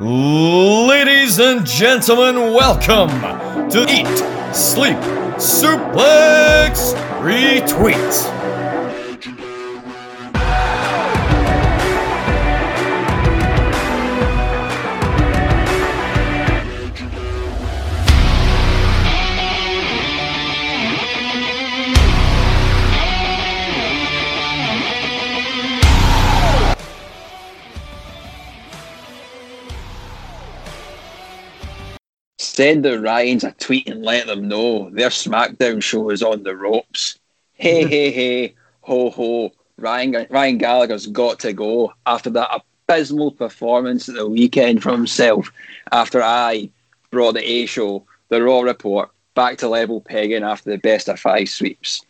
Ladies and gentlemen, welcome to Eat, Sleep, Suplex, Retweet. Send the Ryans a tweet and let them know their SmackDown show is on the ropes. Hey, mm-hmm. hey, hey, ho, ho. Ryan, Ryan Gallagher's got to go after that abysmal performance at the weekend from himself. After I brought the A show, the Raw report, back to level pegging after the best of five sweeps.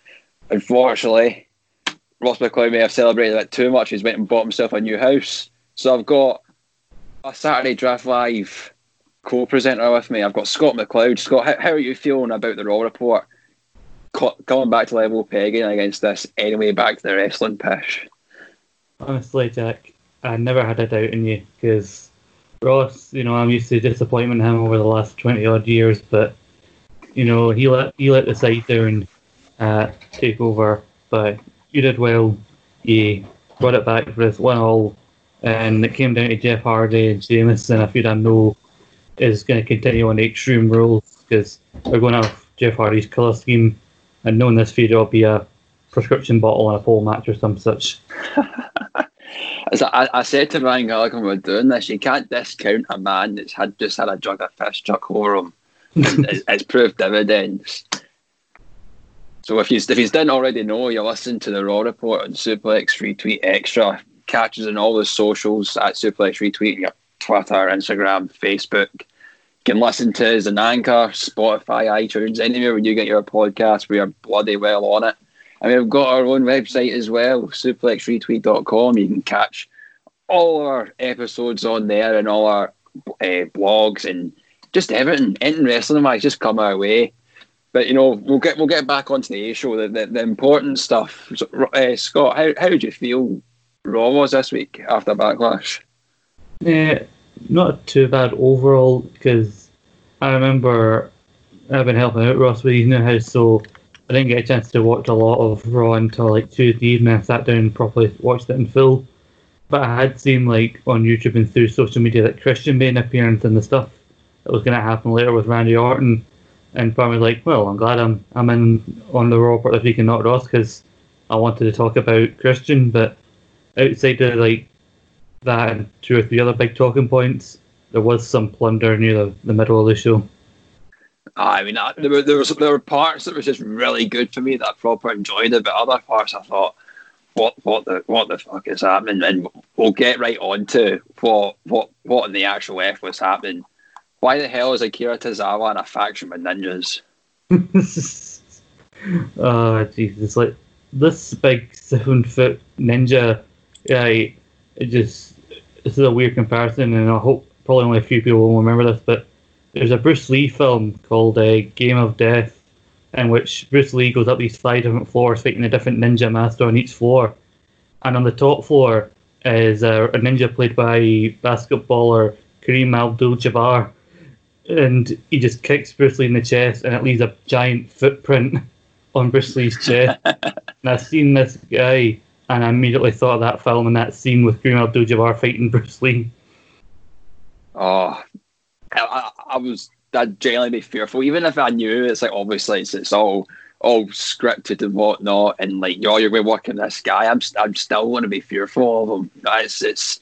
Unfortunately, Ross McLeod may have celebrated a bit too much. He's went and bought himself a new house. So I've got a Saturday Draft Live co-presenter with me. I've got Scott McLeod. Scott, how, how are you feeling about the Raw report? Coming back to level pegging against this anyway, back to the wrestling pish. Honestly, Jack, I never had a doubt in you because Ross, you know, I'm used to disappointment him over the last twenty odd years, but you know, he let he let the side down uh, take over, but you did well. You brought it back for this one all, and it came down to Jeff Hardy and Sheamus, and I feel I know is going to continue on the Extreme Rules because we're going to have Jeff Hardy's colour scheme, and knowing this feud, will be a prescription bottle and a pole match or some such. As I, I, said to Ryan Gallagher when we were doing this, you can't discount a man that's had just had a jug of fish chuck over him. it's, it's proved dividends. So if he's if he's didn't already know, you listen to the Raw report on Suplex Retweet Extra. Catches in all the socials at Suplex Retweet, your Twitter, Instagram, Facebook. Can listen to us on Anchor, Spotify, iTunes, anywhere where you get your podcast. We are bloody well on it. And we've got our own website as well, suplexretweet.com. You can catch all our episodes on there and all our uh, blogs and just everything, anything wrestling wise, just come our way. But you know, we'll get we'll get back onto the A show, the, the, the important stuff. So, uh, Scott, how how did you feel Raw was this week after Backlash? Yeah, not too bad overall because I remember I've been helping out Ross with his new house, so I didn't get a chance to watch a lot of Raw until like Tuesday evening. I sat down and properly watched it in full. But I had seen like on YouTube and through social media that Christian made an appearance in the stuff that was going to happen later with Randy Orton, and probably like, well, I'm glad I'm I'm in on the Raw part this week and not Ross because I wanted to talk about Christian, but outside of like that and two or three other big talking points, there was some plunder near the, the middle of the show. I mean, there were there was there were parts that was just really good for me that I proper enjoyed it, but other parts I thought, what what the what the fuck is happening? And we'll get right on to what what what in the actual f was happening. Why the hell is Akira Tozawa in a faction with ninjas? oh Jesus! Like this big seven foot ninja guy, it just this is a weird comparison, and I hope probably only a few people will remember this, but there's a Bruce Lee film called uh, Game of Death, in which Bruce Lee goes up these five different floors fighting a different ninja master on each floor. And on the top floor is a, a ninja played by basketballer Kareem Abdul Jabbar. And he just kicks Bruce Lee in the chest, and it leaves a giant footprint on Bruce Lee's chest. and I've seen this guy and I immediately thought of that film and that scene with Kareem Abdul-Jabbar fighting Bruce Lee. Oh, I, I was that genuinely be fearful, even if I knew it's like obviously it's, it's all all scripted and whatnot, and like yo, you're you're working this guy. I'm I'm still going to be fearful of him. It's it's.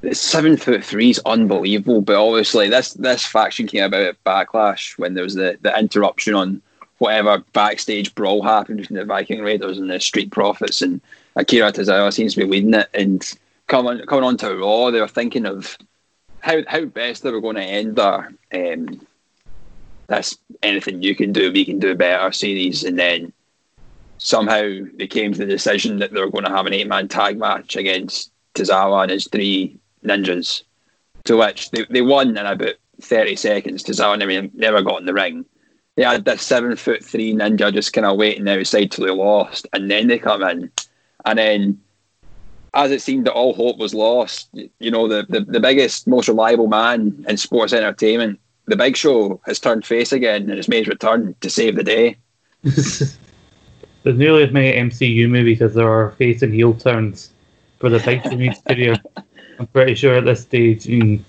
It's seven foot three is unbelievable, but obviously this this faction came about at Backlash when there was the, the interruption on whatever backstage brawl happened between the Viking Raiders and the Street Profits, and Akira Tozawa seems to be leading it. And coming coming on to Raw, they were thinking of how how best they were going to end their um, anything you can do, we can do better series, and then somehow they came to the decision that they were going to have an eight man tag match against Tozawa and his three ninjas, to which they, they won in about 30 seconds. Tozawa never, never got in the ring they had this seven foot three ninja just kind of waiting outside till they lost, and then they come in, and then as it seemed that all hope was lost, you know, the, the, the biggest, most reliable man in sports entertainment, the Big Show, has turned face again and has made his return to save the day. There's nearly as many MCU movies as there are face and heel turns for the Big Show's career. I'm pretty sure at this stage, and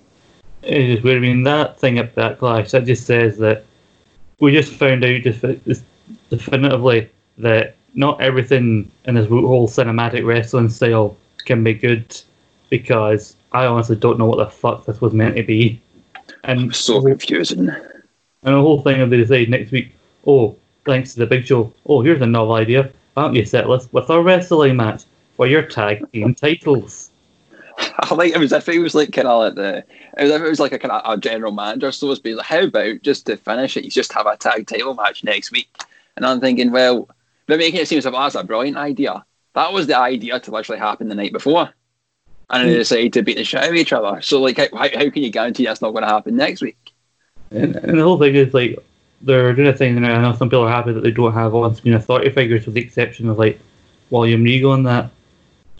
it is weird. I mean, that thing at Backlash, that just says that we just found out definitively that not everything in this whole cinematic wrestling style can be good because I honestly don't know what the fuck this was meant to be. And so confusing. And the whole thing of they decide next week, oh, thanks to the big show, oh, here's a novel idea. Why don't you settle us with a wrestling match for your tag team titles? I like it was if it was like kind of like the it was if it was like a kind of a general manager so to speak. Like, how about just to finish it, you just have a tag title match next week? And I'm thinking, well, they're making it seem as if that's a brilliant idea. That was the idea to literally happen the night before, and they hmm. decided to beat the shit out of each other. So like, how, how can you guarantee that's not going to happen next week? And, and the whole thing is like they're doing a thing, and I know some people are happy that they don't have on-screen authority figures, with the exception of like William Regal and that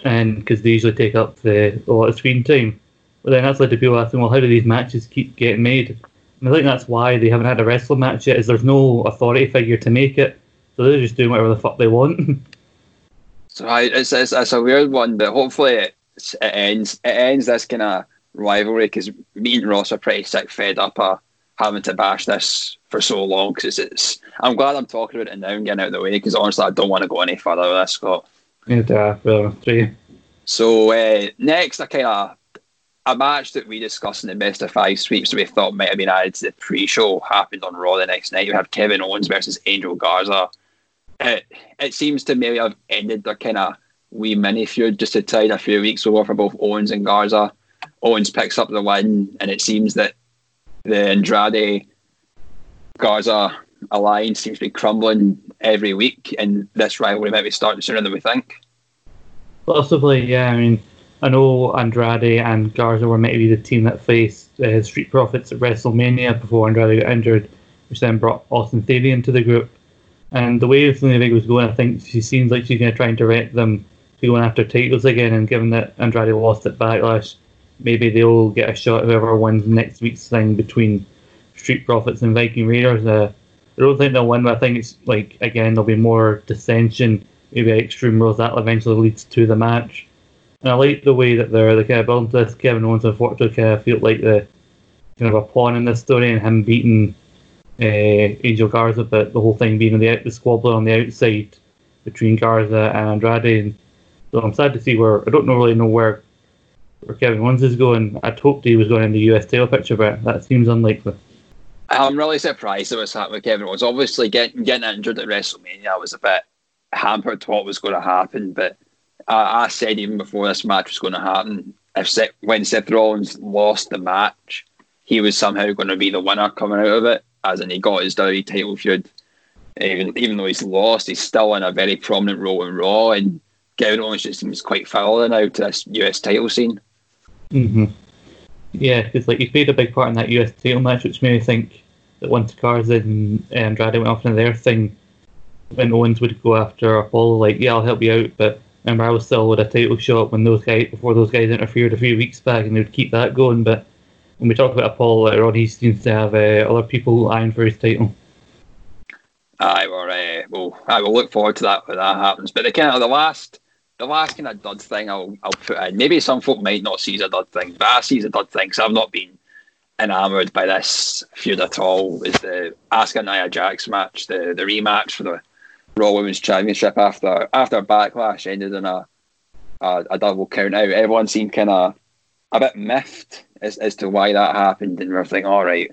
and because they usually take up the, a lot of screen time. But then that's led to people asking, well, how do these matches keep getting made? And I think that's why they haven't had a wrestling match yet, is there's no authority figure to make it, so they're just doing whatever the fuck they want. so I, it's, it's, it's a weird one, but hopefully it, it ends. It ends this kind of rivalry because me and Ross are pretty sick, fed up of having to bash this for so long. Because it's, it's, I'm glad I'm talking about it now and getting out of the way. Because honestly, I don't want to go any further with this, Scott. Yeah, well, three. So uh, next, a kind of a match that we discussed in the best of five sweeps that we thought might have been added to the pre-show happened on Raw the next night. We had Kevin Owens versus Angel Garza. It it seems to maybe have ended their kind of wee mini feud just to tide a few weeks over for both Owens and Garza. Owens picks up the win, and it seems that the Andrade Garza alliance seems to be crumbling every week, and this rivalry might be starting sooner than we think. Possibly, yeah. I mean, I know Andrade and Garza were maybe the team that faced uh, Street Profits at WrestleMania before Andrade got injured, which then brought Austin Theory into the group. And the way Zelina was going, I think she seems like she's going to try and direct them to going after titles again. And given that Andrade lost at Backlash, maybe they'll get a shot whoever wins next week's thing between Street Profits and Viking Raiders. Uh, I don't think they'll win, but I think it's like again there'll be more dissension, maybe extreme rules that eventually leads to the match. And I like the way that they're the kind of building this. Kevin Owens unfortunately kind of feel like the kind of a pawn in this story and him beating uh, Angel Garza, but the whole thing being the the squabbling on the outside between Garza and Andrade. And so I'm sad to see where I don't really know where where Kevin Owens is going. I'd hoped he was going in the US title picture, but that seems unlikely. I'm really surprised at what's happened with Kevin Owens. Obviously, getting getting injured at WrestleMania was a bit hampered to what was going to happen. But I, I said even before this match was going to happen, if when Seth Rollins lost the match, he was somehow going to be the winner coming out of it, as in he got his WWE title feud. Even even though he's lost, he's still in a very prominent role in Raw, and Kevin Owens just seems quite foul now to this US title scene. Mm-hmm. Yeah, because like he played a big part in that US title match, which made me think that once Garza and Andrade went off into their thing, when Owens would go after Apollo, like, yeah, I'll help you out, but remember I was still with a title shot when those guys before those guys interfered a few weeks back, and they would keep that going. But when we talk about Apollo later on, he seems to have uh, other people eyeing for his title. Aye, well, uh, well, I will look forward to that when that happens. But the kind of the last the last kind of dud thing I'll, I'll put in, maybe some folk might not see as a dud thing, but I see as a dud thing because I've not been enamoured by this feud at all. Is the Asuka Nia Jax match, the, the rematch for the Raw Women's Championship after after Backlash ended in a a, a double count out. Everyone seemed kind of a bit miffed as, as to why that happened, and we're thinking, all right,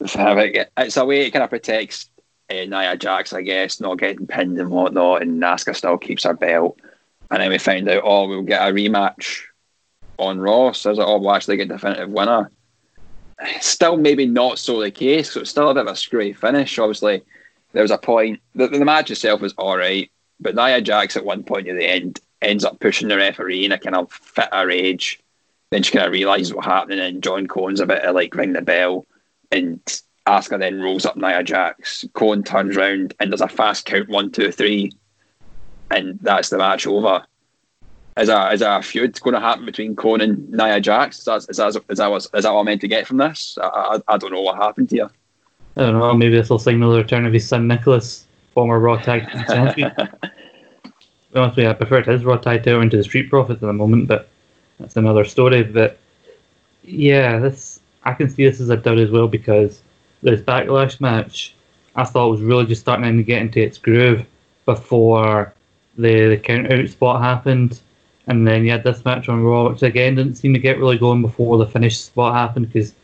it's a way it kind of protects uh, Nia Jax, I guess, not getting pinned and whatnot, and Asuka still keeps her belt. And then we find out, oh, we'll get a rematch on Raw. So oh, we'll actually get definitive winner. Still, maybe not so the case. So it's still a bit of a screwy finish. Obviously, there was a point. The, the match itself was all right, but Nia Jax at one point at the end ends up pushing the referee in a kind of fit of rage. Then she kind of realizes what happened, and John Cone's a bit to like ring the bell, and Asuka then rolls up Nia Jax. Cone turns round and does a fast count one, two, three, and that's the match over. is a is a feud going to happen between Conan and Nia Jax? Is that is that, is that, what, is that what I'm meant to get from this? I, I, I don't know what happened here. I don't know. Maybe this will signal the return of his son Nicholas, former Raw Tag Team Champion. Honestly, I prefer his Raw Tag Title into the Street Profits at the moment, but that's another story. But yeah, this I can see this as a dud as well because this backlash match I thought was really just starting to get into its groove before the, the count out spot happened. And then you had this match on Raw, which again didn't seem to get really going before the finish spot happened because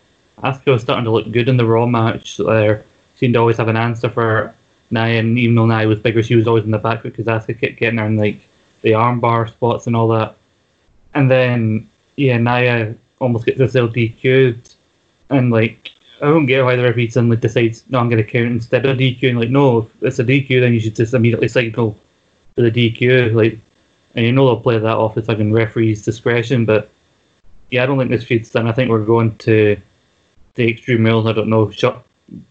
Asuka was starting to look good in the Raw match. There seemed to always have an answer for Nia, and even though Nia was bigger, she was always in the back because Asuka kept getting her in like the armbar spots and all that. And then yeah, Nia almost gets herself DQ'd, and like I don't get why the referee suddenly decides no, I'm going to count instead of DQ. And like no, if it's a DQ, then you should just immediately signal for the DQ. Like, and you know they'll play that off as like in referee's discretion, but yeah, I don't think this feud's done. I think we're going to the extreme rules. I don't know,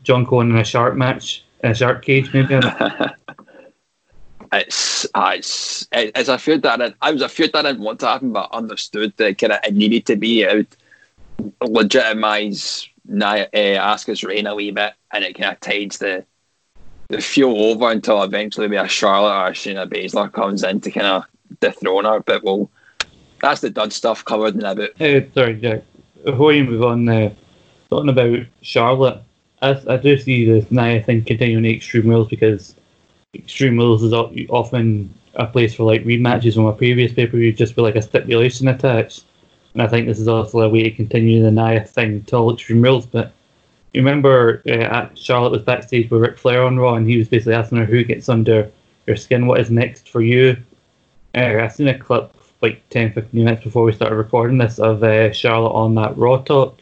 John Cone in a shark match, a shark cage, maybe. it's, uh, it's it's a feud that I, I was a feud that I didn't want to happen, but understood that kind of it needed to be. It would legitimize Nia, uh, Asuka's reign a wee bit, and it kind of tides the the fuel over until eventually we a Charlotte or Shayna Baszler comes in to kind of dethrone her. But well, that's the dud stuff covered in a bit. Hey, sorry, Jack. Before you move on, uh, talking about Charlotte, I, I do see this Nia thing continuing Extreme Rules because Extreme Rules is often a place for like rematches from a previous pay per view, just with like a stipulation attached. And I think this is also a way to continue the Nia thing till Extreme Rules. But you remember uh, Charlotte was backstage with Ric Flair on Raw, and he was basically asking her who gets under your skin, what is next for you. Uh, I seen a clip like 10, 15 minutes before we started recording this of uh, Charlotte on that Raw talk,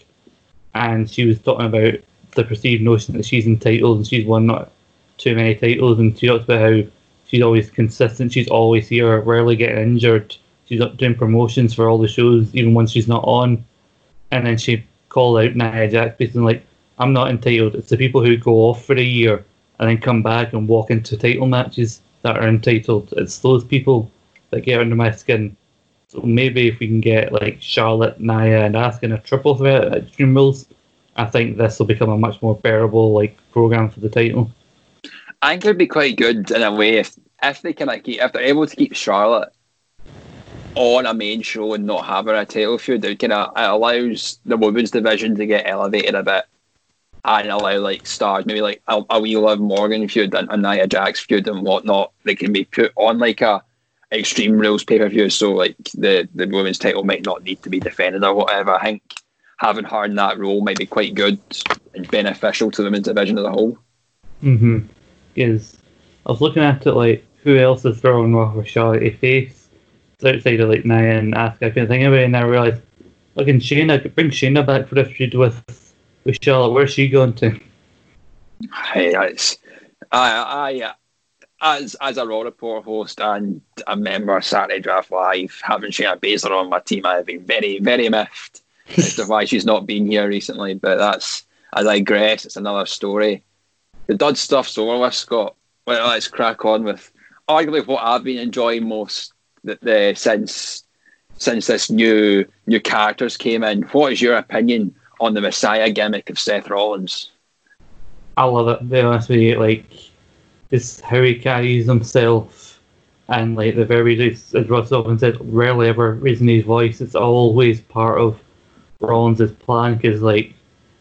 and she was talking about the perceived notion that she's entitled and she's one not too many titles, and she talks about how she's always consistent, she's always here, rarely getting injured, she's up doing promotions for all the shows, even when she's not on. And then she called out Nia Jax, basically like, I'm not entitled. It's the people who go off for a year and then come back and walk into title matches that are entitled. It's those people that get under my skin. So maybe if we can get like Charlotte, Nia, and Asuka in a triple threat at Extreme Rules, I think this will become a much more bearable like program for the title. I think it'd be quite good in a way if if they can like keep, if they're able to keep Charlotte on a main show and not have her a title feud, it kind of allows the women's division to get elevated a bit and allow like stars, maybe like a, a wee Liv Morgan feud and a Nia Jax feud and whatnot, they can be put on like a Extreme Rules pay per view. So like the the women's title might not need to be defended or whatever. I think having her in that role might be quite good and beneficial to the women's division as a whole. Mm-hmm. Is I was looking at it like who else is throwing off a face outside of like Nia and Asuka. I couldn't think of it, and I realized, look, and Shayna, bring Shayna back for a feud with with Charlotte. Where's she going to? Hey, it's, I, I, uh, as as a Raw Report host and a member of Saturday Draft Live, having Shayna Baszler on my team, I've been very, very miffed as to why she's not been here recently. But that's, I digress. It's another story. The dud stuff's over with, Scott. Well, let's crack on with arguably what I've been enjoying most the, the since since this new new characters came in. What is your opinion on the Messiah gimmick of Seth Rollins. I love it. Be honest with you, like just how he carries himself, and like the very as Ross often said, rarely ever raising his voice. It's always part of Rollins' plan because like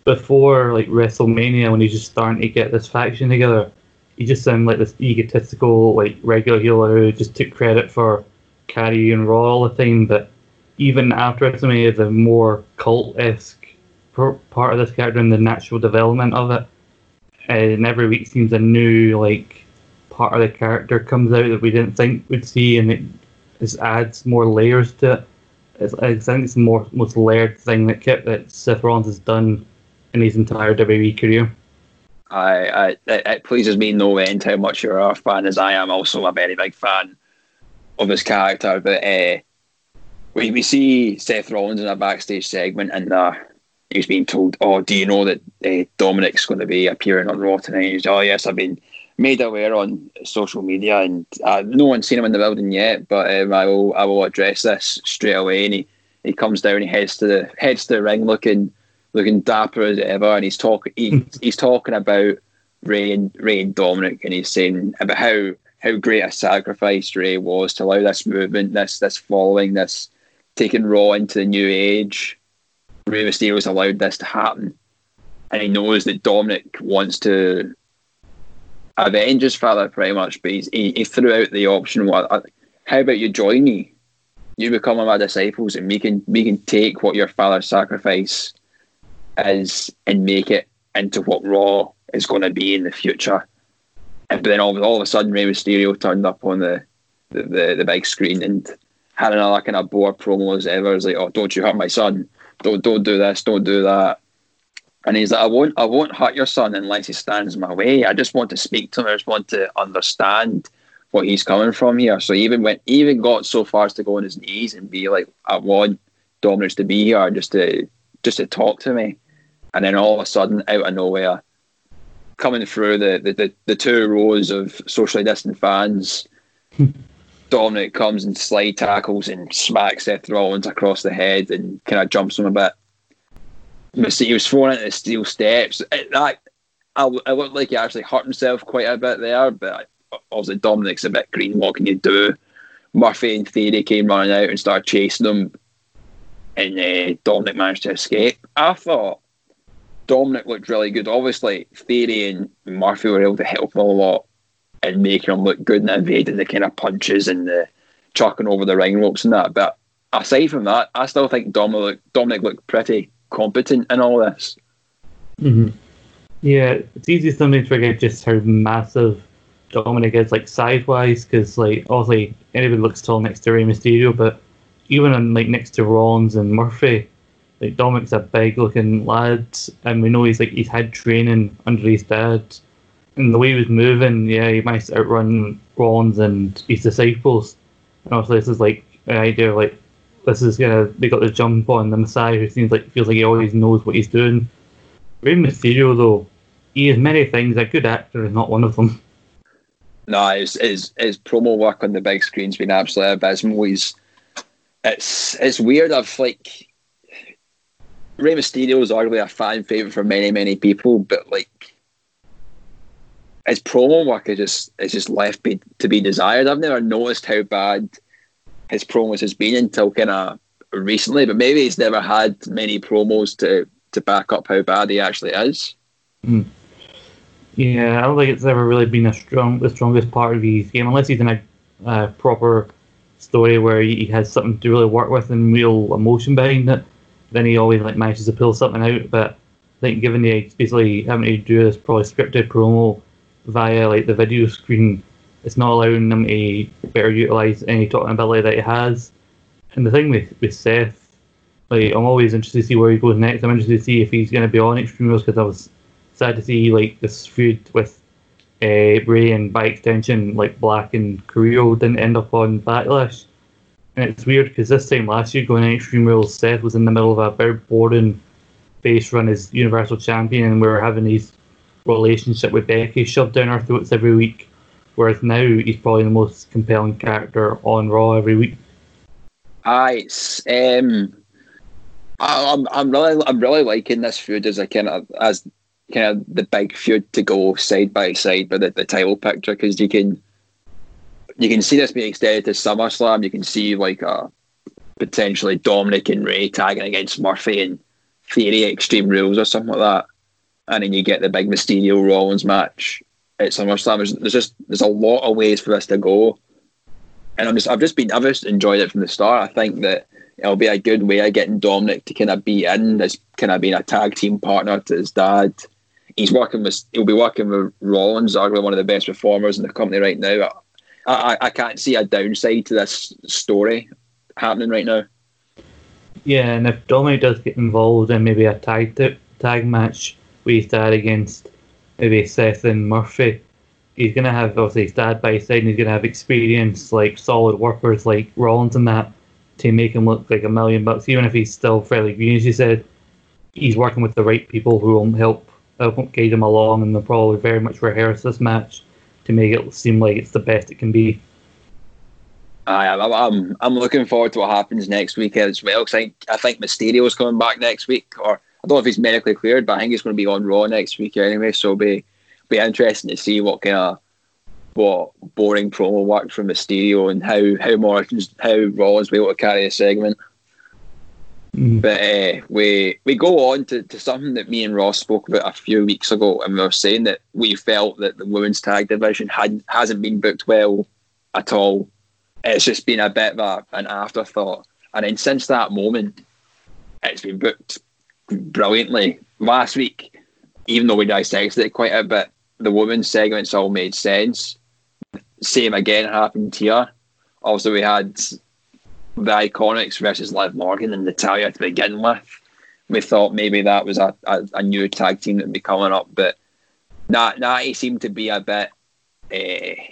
before like WrestleMania when he's just starting to get this faction together, he just seemed like this egotistical like regular healer who just took credit for carrying Raw all the time. But even after WrestleMania, the more cult esque part of this character and the natural development of it. And every week seems a new like part of the character comes out that we didn't think we'd see, and it just adds more layers to it. It's, I think it's the more most layered thing that kept that Seth Rollins has done in his entire WWE career. I, I it, pleases me no end how much you're a fan as I am also a very big fan of his character. But uh, we we see Seth Rollins in a backstage segment and uh, he's being told, "Oh, do you know that uh, Dominic's going to be appearing on Raw tonight?" He's, "Oh, yes, I've been made aware on social media, and uh, no one's seen him in the building yet. But um, I will I will address this straight away. And he, he comes down, he heads to the heads to the ring, looking looking dapper as ever, and he's talking he, hmm. he's talking about Rey and Rey and Dominic, and he's saying about how how great a sacrifice Rey was to allow this movement, this this following, this taking Raw into the new age. Rey Mysterio's allowed this to happen, and he knows that Dominic wants to avenge his father pretty much. But he, he threw out the option: "Well, how about you join me? You become one of my disciples, and we can we can take what your father sacrifice is and make it into what Raw is going to be in the future." And but then all, all of a sudden, Rey Mysterio turned up on the the, the, the big screen and had another kind of bore promo as ever. It's like, "Oh, don't you hurt my son! Don't don't do this! Don't do that!" And he's like, I won't, I won't hurt your son unless he stands my way. I just want to speak to him. I just want to understand what he's coming from here. So he even went, even got so far as to go on his knees and be like, I want Dominic to be here just to, just to talk to me. And then all of a sudden, out of nowhere, coming through the the, the, the two rows of socially distant fans, Dominic comes and slide tackles and smacks Seth Rollins across the head and kind of jumps him a bit But he was thrown into the steel steps. It, that I, it looked like he actually hurt himself quite a bit there, but obviously Dominic's a bit green. What can you do? Murphy and Theory came running out and started chasing him, and uh, Dominic managed to escape. I thought Dominic looked really good. Obviously, Theory and Murphy were able to help him a lot and making him look good and evading the kind of punches and the chucking over the ring ropes and that. But aside from that, I still think Dominic Dominic looked pretty competent in all this. Mm-hmm. Yeah, it's easy sometimes to forget just how massive Dominic is, like size wise, because like obviously anybody looks tall next to Rey Mysterio, but even on like next to Rollins and Murphy, like Dominic's a big looking lad, and we know he's like he's had training under his dad, and the way he was moving, yeah, he managed to outrun Rollins and his disciples. And obviously, this is like an idea of, like this is gonna they got the jump on the Messiah who seems like feels like he always knows what he's doing. Rey Mysterio though, he is many things. A good actor is not one of them. No, his his, his promo work on the big screen's been absolutely abysmal. He's it's it's weird. I've like Rey Mysterio is arguably a fan favorite for many many people, but like his promo work is just is just left be, to be desired. I've never noticed how bad his promos has been until kind of recently, but maybe he's never had many promos to to back up how bad he actually is. Mm. Yeah, I don't think it's ever really been a strong the strongest part of his game, unless he's in a uh, proper story where he has something to really work with and real emotion behind it. Then he always like manages to pull something out. But I think given the basically having to do this probably scripted promo via like the video screen it's not allowing him to better utilize any talking ability that he has. And the thing with, with Seth, like I'm always interested to see where he goes next. I'm interested to see if he's going to be on Extreme Rules because I was sad to see like this feud with uh, Rey and by extension like Black and Carrillo didn't end up on Backlash. And it's weird because this time last year going Extreme Rules, Seth was in the middle of a very boring face run as Universal Champion, and we were having his relationship with Becky shoved down our throats every week Whereas now he's probably the most compelling character on Raw every week. Aye, um, I, I'm I'm really I'm really liking this feud as a kind of as kind of the big feud to go side by side with the, the title picture because you can you can see this being extended to SummerSlam. You can see like a potentially Dominic and Rey tagging against Murphy and Theory Extreme Rules or something like that, and then you get the big Mysterio Rollins match at SummerSlam. There's, there's just there's a lot of ways for this to go, and I'm just I've just been I've just enjoyed it from the start. I think that it'll be a good way of getting Dominic to kind of be in as kind of being a tag team partner to his dad. He's working with he'll be working with Rollins, arguably one of the best performers in the company right now. I, I, can't see a downside to this story happening right now. Yeah, and if Dominic does get involved in maybe a tag tag match with his dad against maybe Seth and Murphy, he's to have obviously his dad by his side and he's to have experience like solid workers like Rollins and that to make him look like a million bucks, even if he's still fairly green, as you said. He's working with the right people who will help help guide him along, and they'll probably very much rehearse this match to make it seem like it's the best it can be. I, I'm, I'm I'm looking forward to what happens next week as well. Cause I think I think Mysterio's coming back next week, or I don't know if he's medically cleared, but I think he's going to be on Raw next week anyway. So it'll be be interesting to see what kind of what boring promo work from Mysterio and how how Morrison's how will be able to carry a segment. Mm. But uh, we we go on to, to something that me and Ross spoke about a few weeks ago, and we were saying that we felt that the women's tag division had hasn't been booked well at all. It's just been a bit of a, an afterthought, and then since that moment, it's been booked brilliantly. Last week, even though we dissected it quite a bit, the women's segments all made sense. Same again happened here. Also, we had the Iconics versus Liv Morgan and Natalya to begin with. We thought maybe that was a, a, a new tag team that would be coming up, but Nat, Natty seemed to be a bit, uh,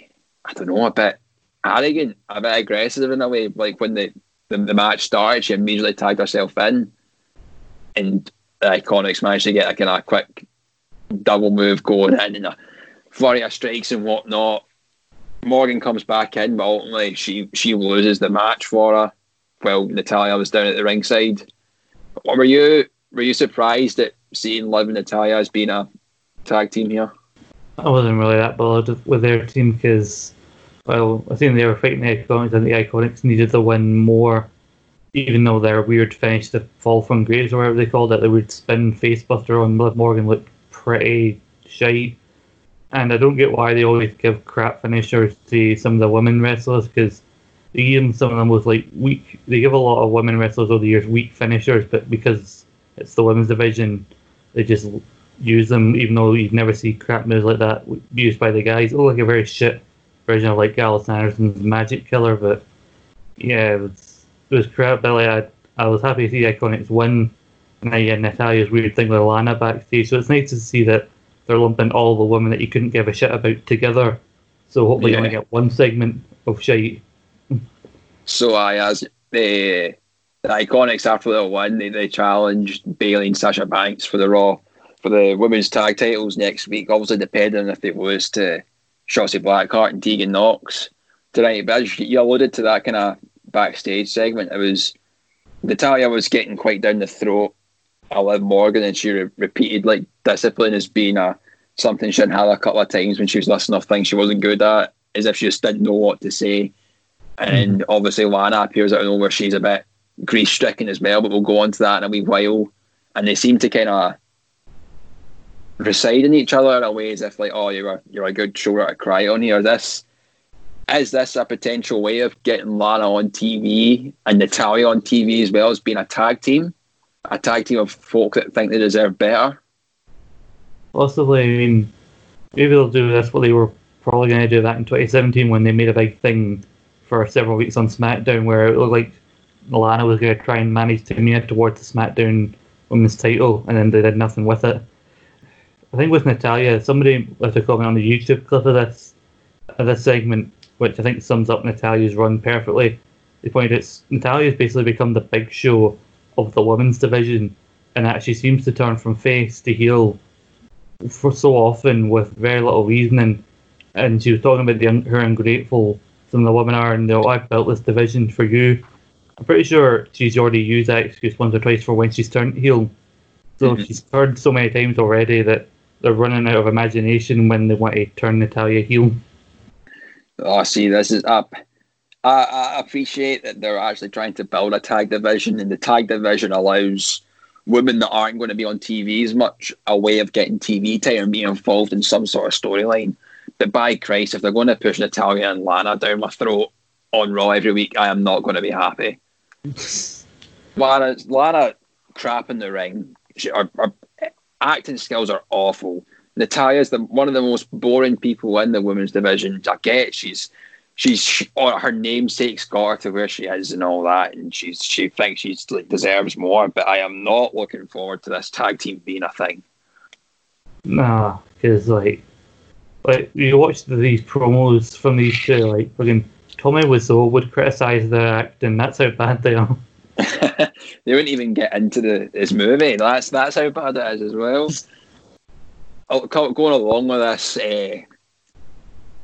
I don't know, a bit arrogant, a bit aggressive in a way. Like when the, the, the match started, she immediately tagged herself in, and the Iconics managed to get a kind of quick double move going in and a flurry of strikes and whatnot. Morgan comes back in, but ultimately she she loses the match for her. Well, Natalya was down at the ringside. Were you were you surprised at seeing Liv and Natalya as being a tag team here? I wasn't really that bothered with their team because, well, I think they were fighting the Iconics and the Iconics needed the win more, even though their weird finish, the fall from graves or whatever they called it, the weird spin facebuster on Liv Morgan looked pretty shite. And I don't get why they always give crap finishers to some of the women wrestlers because they give some of them with like weak. They give a lot of women wrestlers over the years weak finishers, but because it's the women's division, they just use them. Even though you'd never see crap moves like that used by the guys, it like a very shit version of like Gallows Anderson's Magic Killer. But yeah, it was, it was crap. But like, I I was happy to see Iconics win. Yeah, Natalya's weird thing with Lana backstage. So it's nice to see that they're lumping all the women that you couldn't give a shit about together. So hopefully Yeah. you only get one segment of shite. So I as the the Iconics after the win, they, they challenged Bayley and Sasha Banks for the Raw for the women's tag titles next week. Obviously, depending if it was to Shotzi Blackheart and Tegan Knox tonight. But as you alluded to that kind of backstage segment, it was Natalia was getting quite down the throat of Liv Morgan, and she re- repeated like discipline as being a something she had a couple of times when she was listing off things she wasn't good at, as if she just didn't know what to say. And mm-hmm. obviously, Lana appears out of nowhere. She's a bit grief stricken as well, but we'll go on to that in a wee while. And they seem to kind of residing each other in a way as if, like, oh, you're a, you're a good shoulder to cry on here. This is this a potential way of getting Lana on TV and Natalya on TV as well as being a tag team, a tag team of folk that think they deserve better. Possibly, I mean, maybe they'll do this. What they were probably going to do that in 2017 when they made a big thing for several weeks on SmackDown, where it looked like Lana was going to try and manage Tamina towards the SmackDown Women's title, and then they did nothing with it. I think with Natalya, somebody left a comment on the YouTube clip of this of this segment, which I think sums up Natalya's run perfectly. They pointed out Natalya's basically become the big show of the women's division, and that she seems to turn from face to heel for so often with very little reasoning. And she was talking about the, un- her ungrateful some of the women are, and I built this division for you. I'm pretty sure she's already used that excuse once or twice for when she's turned heel. So Mhm. she's heard so many times already that they're running out of imagination when they want to turn Natalya heel. Oh, see, this is up. I, I appreciate that they're actually trying to build a tag division, and the tag division allows women that aren't going to be on TV as much a way of getting TV time and being involved in some sort of storyline. But by Christ, if they're going to push Natalya and Lana down my throat on Raw every week, I am not going to be happy. Lana, Lana crap in the ring. She, her, her acting skills are awful. Natalya's the one of the most boring people in the women's division. I get she's she's she, or her namesake's got her to where she is and all that, and she's she thinks she's like deserves more. But I am not looking forward to this tag team being a thing. Nah, because like, like you watch these promos from these two, like fucking Tommy Wiseau would criticize their acting. That's how bad they are. they wouldn't even get into the this movie. That's that's how bad it is as well. Oh, going along with this, uh,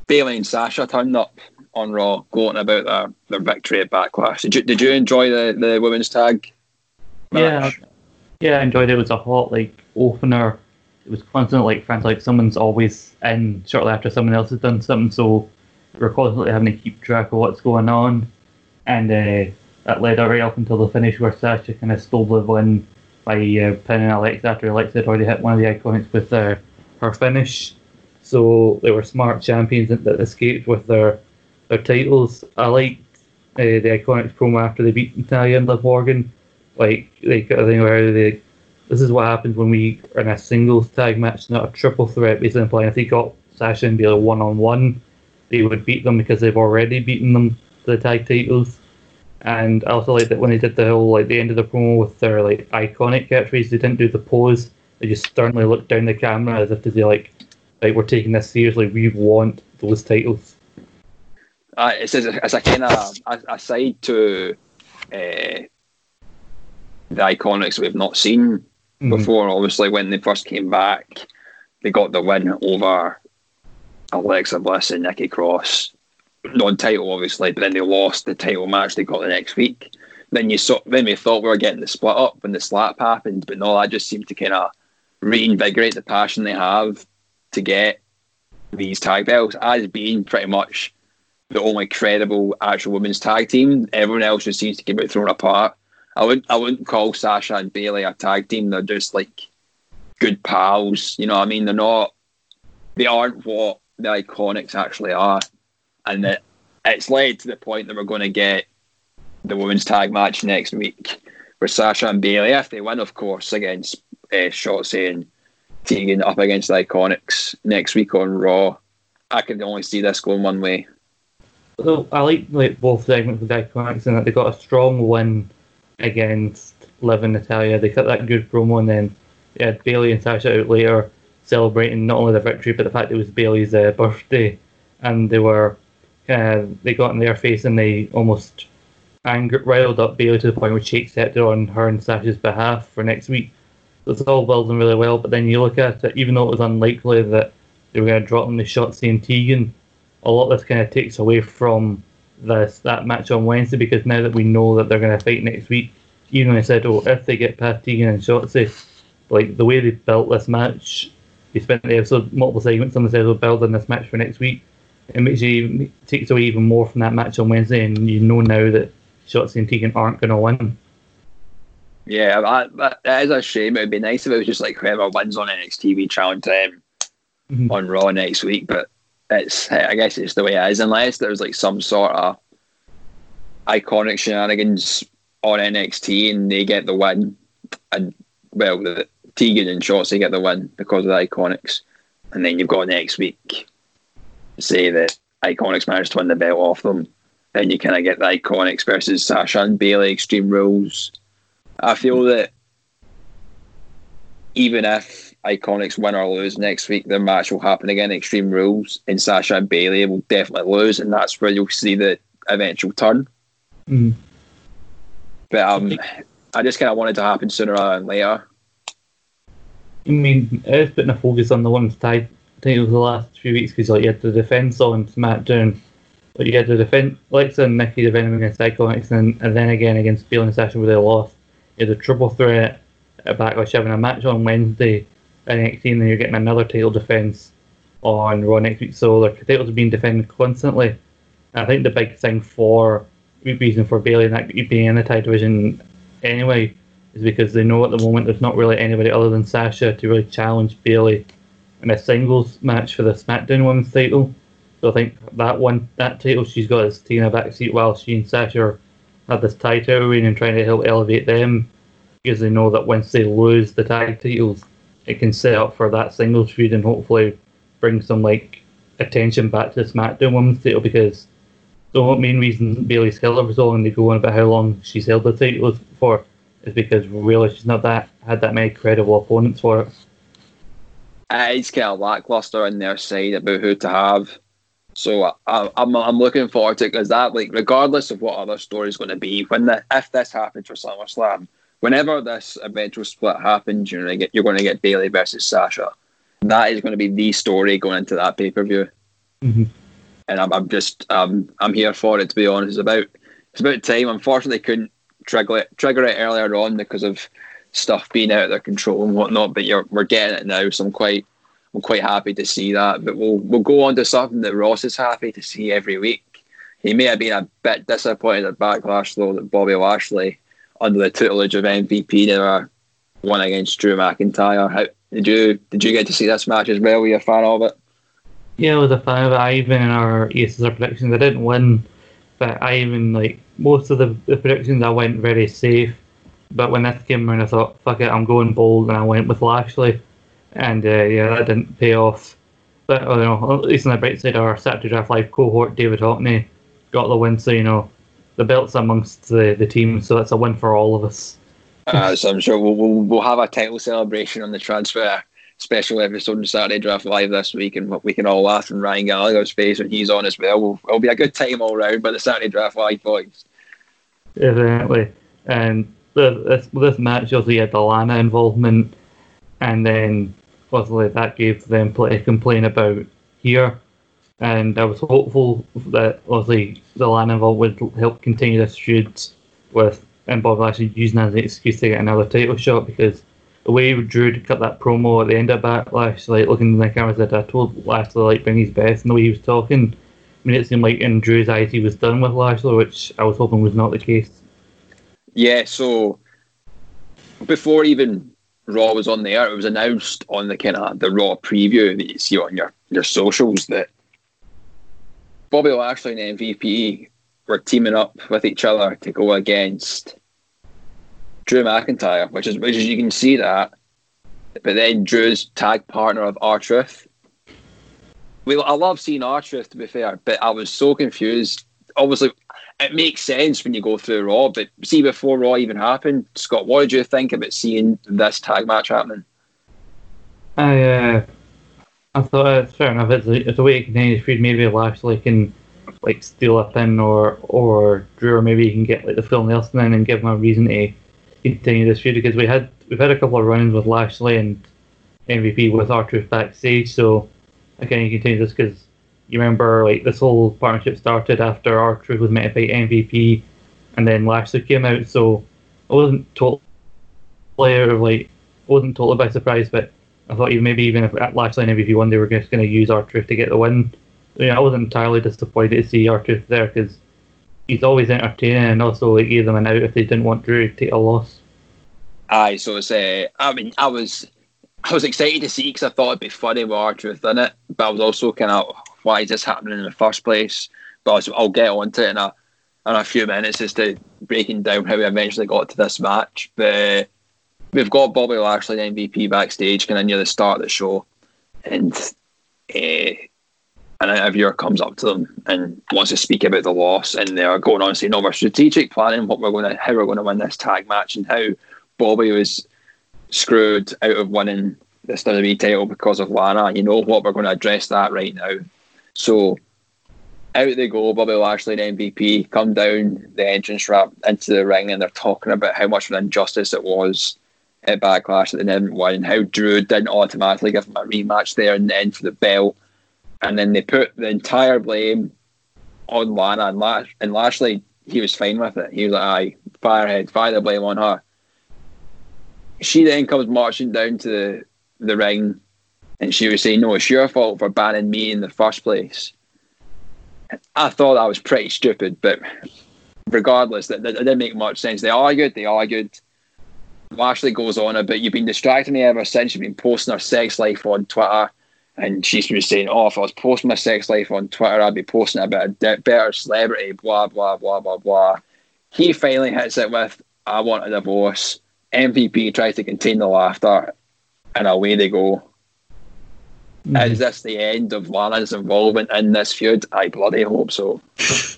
Bayley and Sasha turned up on Raw, gloating about their, their victory at Backlash. Did you, did you enjoy the, the women's tag? Match? Yeah, yeah, I enjoyed it. It was a hot like opener. It was constant like friends like someone's always in shortly after someone else has done something, so we're constantly having to keep track of what's going on, and uh, that led right up until the finish where Sasha kind of stole the win by uh, pinning Alexa after Alexa had already hit one of the iconics with uh, her finish. So they were smart champions that escaped with their their titles. I liked uh, the iconics promo after they beat Natalya and Liv Morgan. Like they kind of thing where they this is what happens when we are in a singles tag match, not a triple threat. Basically implying if they got Sasha and Bayley one on one, they would beat them because they've already beaten them to the tag titles. And I also like that when they did the whole like the end of the promo with their like iconic catchphrase, they didn't do the pose. They just sternly looked down the camera as if to say like, like we're taking this seriously. We want those titles. Uh, it's as a, as a kind of aside to uh, the iconics we've not seen mm-hmm. before. Obviously, when they first came back, they got the win over Alexa Bliss and Nikki Cross non-title, obviously, but then they lost the title match they got the next week. Then you saw, then we thought we were getting the split up when the slap happened, but no, that just seemed to kind of reinvigorate the passion they have to get these tag belts as being pretty much the only credible actual women's tag team. Everyone else just seems to get it thrown apart. I wouldn't, I wouldn't call Sasha and Bayley a tag team. They're just like good pals. You know what I mean? They're not, they aren't what the Iconics actually are and that it's led to the point that we're going to get the women's tag match next week for Sasha and Bayley, if they win, of course, against uh, Shotzi and Tegan up against the Iconics next week on Raw. I can only see this going one way. I like like both segments with Iconics and that they got a strong win against Liv and Natalya. They cut that good promo and then they had Bayley and Sasha out later celebrating not only the victory but the fact it was Bayley's uh, birthday and they were uh, they got in their face and they almost angered, riled up Bayley to the point where she accepted on her and Sasha's behalf for next week. So it's all building really well. But then you look at it, even though it was unlikely that they were going to drop in the Shotzi and Tegan, a lot of this kind of takes away from this that match on Wednesday because now that we know that they're going to fight next week, even when I said, oh, if they get past Tegan and Shotzi, like the way they built this match, they spent the episode multiple segments on the episode building this match for next week it makes you it takes away even more from that match on Wednesday, and you know now that Shotzi and Tegan aren't going to win. Yeah, that, that, that is a shame. It would be nice if it was just like whoever wins on NXT we challenge them mm-hmm. on Raw next week. But it's I guess it's the way it is, unless there's like some sort of iconic shenanigans on NXT and they get the win, and well, the Tegan and Shotzi get the win because of the iconics, and then you've got next week say that Iconics managed to win the belt off them, then you kind of get the Iconics versus Sasha and Bayley Extreme Rules. I feel that even if Iconics win or lose next week, their match will happen again. Extreme Rules, and Sasha and Bayley will definitely lose, and that's where you'll see the eventual turn. Mm. But um, I just kind of wanted to happen sooner rather than later. I mean, it's putting a focus on the ones tied think it was the last few weeks because like you had the defense on SmackDown, but you had the defense Alexa and Nikki defending against Iconics, and, and then again against Bayley and Sasha where they lost. You had a triple threat at Backlash having a match on Wednesday and then you're getting another title defense on Raw next week. So their titles are being defended constantly. And I think the big thing for reason for Bayley and that being in the title division anyway is because they know at the moment there's not really anybody other than Sasha to really challenge Bayley in a singles match for the SmackDown Women's title. So I think that one, that title she's got is taking a backseat while she and Sasha have this title reign and trying to help elevate them because they know that once they lose the tag titles, it can set up for that singles feud and hopefully bring some like attention back to the SmackDown Women's title because the main reason Bayley's held was long, they go on about how long she's held the title for, is because really she's not that had that many credible opponents for it uh, it's kind of lackluster on their side about who to have. So I, I'm I'm looking forward to it because that like regardless of what other story is going to be when the if this happens for SummerSlam, whenever this eventual split happens, you're going to get you're going to get Bayley versus Sasha. That is going to be the story going into that pay per view. Mm-hmm. and I'm, I'm just um, I'm here for it. To be honest, it's about it's about time. Unfortunately, couldn't trigger it trigger it earlier on because of stuff being out of their control and whatnot. But you're we're getting it now, so I'm quite I'm quite happy to see that. But we'll we'll go on to something that Ross is happy to see every week. He may have been a bit disappointed at Backlash though that Bobby Lashley, under the tutelage of MVP, never won against Drew McIntyre. How did you did you get to see this match as well? Were you a fan of it? Yeah, I was a fan of it. I even in our ESSR predictions, I didn't win, but I even like most of the, the predictions I went very safe. But when this came around, I thought, fuck it, I'm going bold, and I went with Lashley, and uh, yeah, that didn't pay off. But oh, you know, at least on the bright side, our Saturday Draft Live cohort, David Hockney, got the win. So you know, the belts amongst the the team, so that's a win for all of us. Uh, so I'm sure we'll, we'll we'll have a title celebration on the transfer special episode on Saturday Draft Live this week, and we can all laugh in Ryan Gallagher's face when he's on as well. We'll, it'll be a good time all round by the Saturday Draft Live boys. Definitely. And this this match obviously had the Lana involvement, and then obviously that gave them plenty to complain about here. And I was hopeful that obviously the Lana involved would help continue this feud with and Bob Lashley using as an excuse to get another title shot because the way Drew cut that promo at the end of Backlash, like looking in the camera, said I told Lashley like bring his best, and the way he was talking, I mean, it seemed like in Drew's eyes he was done with Lashley, which I was hoping was not the case. Yeah, so before even Raw was on the air, it was announced on the kind of the Raw preview that you see on your your socials that Bobby Lashley and MVP were teaming up with each other to go against Drew McIntyre, which is which is you can see that. But then Drew's tag partner of R Truth. Well, I love seeing R Truth to be fair, but I was so confused. Obviously, it makes sense when you go through Raw, but see before Raw even happened, Scott, what did you think about seeing this tag match happening? I uh, I thought it's fair enough. It's a, it's a way to continue the feud. Maybe Lashley can like steal a pin, or or Drew, or maybe he can get like the full Nelson in and give him a reason to continue this feud because we had we've had a couple of runs with Lashley and MVP with R Truth backstage. So again, you continue this because you remember like this whole partnership started after R Truth was meant to MVP, and then Lashley came out. So I wasn't totally like wasn't totally by surprise, but I thought even maybe even if Lashley and MVP won, they were just going to use R Truth to get the win. So, yeah, I wasn't entirely disappointed to see R Truth there because he's always entertaining and also like gave them an out if they didn't want Drew to take a loss. Aye, so it's uh, I mean, I was I was excited to see because I thought it'd be funny with R Truth in it, but I was also kind of why is this happening in the first place? But I'll, I'll get onto it in a in a few minutes as to breaking down how we eventually got to this match. But we've got Bobby Lashley MVP backstage, kind of near the start of the show, and uh, an interviewer comes up to them and wants to speak about the loss, and they're going on saying, "No, we're strategic planning what we're going to, how we're going to win this tag match, and how Bobby was screwed out of winning this WWE title because of Lana. You know what? We're going to address that right now." So out they go, Bobby Lashley and MVP come down the entrance ramp into the ring, and they're talking about how much of an injustice it was at Backlash that they didn't win, how Drew didn't automatically give him a rematch there and then for the belt and then they put the entire blame on Lana and, Lash- and Lashley. He was fine with it. He was like, "Aye, firehead, fire the blame on her." She then comes marching down to the, the ring, and she was saying, "No, it's your fault for banning me in the first place." I thought that was pretty stupid, but regardless, that, that, that didn't make much sense. They argued, they argued. Lashley goes on about you've been distracting me ever since you've been posting her sex life on Twitter and she's been saying, "Oh, if I was posting my sex life on Twitter, I'd be posting about a better celebrity." Blah blah blah blah blah. He finally hits it with, "I want a divorce." MVP tries to contain the laughter, and away they go. Mm-hmm. Is this the end of Lana's involvement in this feud? I bloody hope so.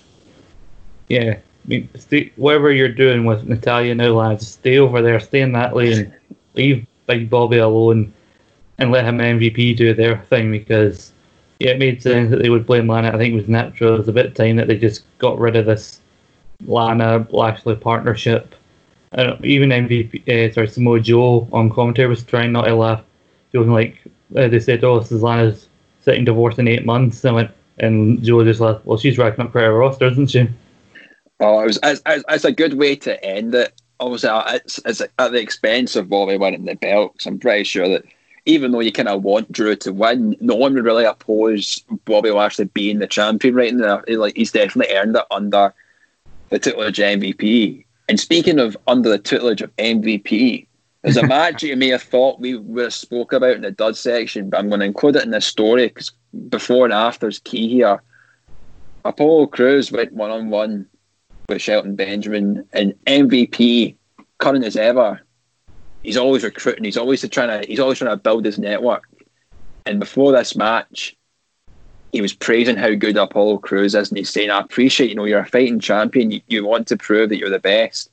Yeah, mean, stay, whatever you're doing with Natalya now, lads, stay over there, stay in that lane, leave Big Bobby alone and let him MVP do their thing because yeah, it made sense that they would blame Lana. I think it was natural. It was a bit time that they just got rid of this Lana Lashley partnership. Even MVP, uh, sorry, Samoa Joe on commentary was trying not to laugh. Was like, uh, they said, "Oh, this is Lana's sitting divorced in eight months." And went, And Joe just laughed. well, she's racking up quite a roster, isn't she? Oh, it was it's, it's a good way to end it. Obviously, uh, it's, it's at the expense of Bobby winning the belt. Because I'm pretty sure that even though you kind of want Drew to win, no one would really oppose Bobby Lashley being the champion right now. Like he's definitely earned it under the tutelage of MVP. And speaking of under the tutelage of MVP, there's a match you may have thought we would have spoke about in the dud section, but I'm going to include it in this story because before and after is key here. Apollo Crews went one on one with Shelton Benjamin and MVP, current as ever. He's always recruiting. He's always trying to. He's always trying to build his network. And before this match, he was praising how good Apollo Crews is, and he's saying, "I appreciate. You know, you're a fighting champion. You, you want to prove that you're the best."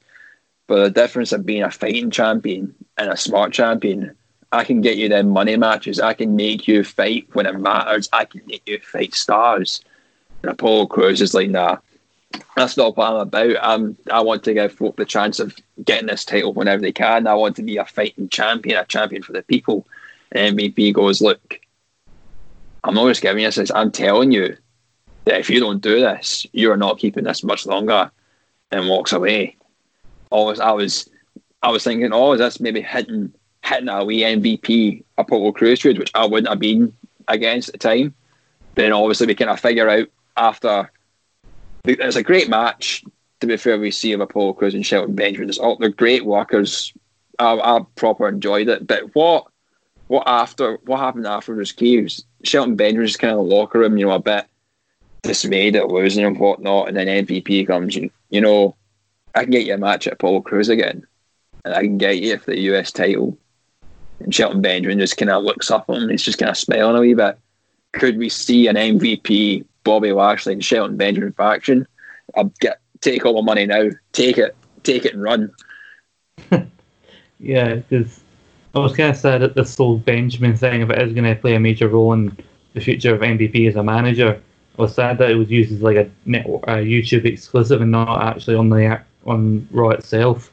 But the difference of being a fighting champion and a smart champion, I can get you them money matches. I can make you fight when it matters. I can make you fight stars. And Apollo Crews is like, nah, that's not what I'm about. I'm, I want to give folk the chance of getting this title whenever they can. I want to be a fighting champion, a champion for the people. And MVP goes, look, I'm not just giving you this. I'm telling you that if you don't do this, you are not keeping this much longer. And walks away always I was I was thinking, oh, is this maybe hitting hitting a wee MVP Apollo Crews feud, which I wouldn't have been against at the time. Then obviously we kind of figure out after it's a great match. To be fair, we see Apollo Crews and Shelton Benjamin. It's all they're great workers. I, I proper enjoyed it. But what what after what happened after was key. Shelton Benjamin just kind of locker room, you know, a bit dismayed at losing and whatnot, and then MVP comes, you, you know, I can get you a match at Apollo Crews again, and I can get you for the US title. And Shelton Benjamin just kind of looks up on him. He's just kind of smiling a wee bit. Could we see an MVP Bobby Lashley and Shelton Benjamin faction? I'll get take all my money now. Take it, take it, and run. yeah, because I was kind of sad at this whole Benjamin thing. If it is going to play a major role in the future of MVP as a manager, I was sad that it was used as like a, network, a YouTube exclusive and not actually on the on Raw itself.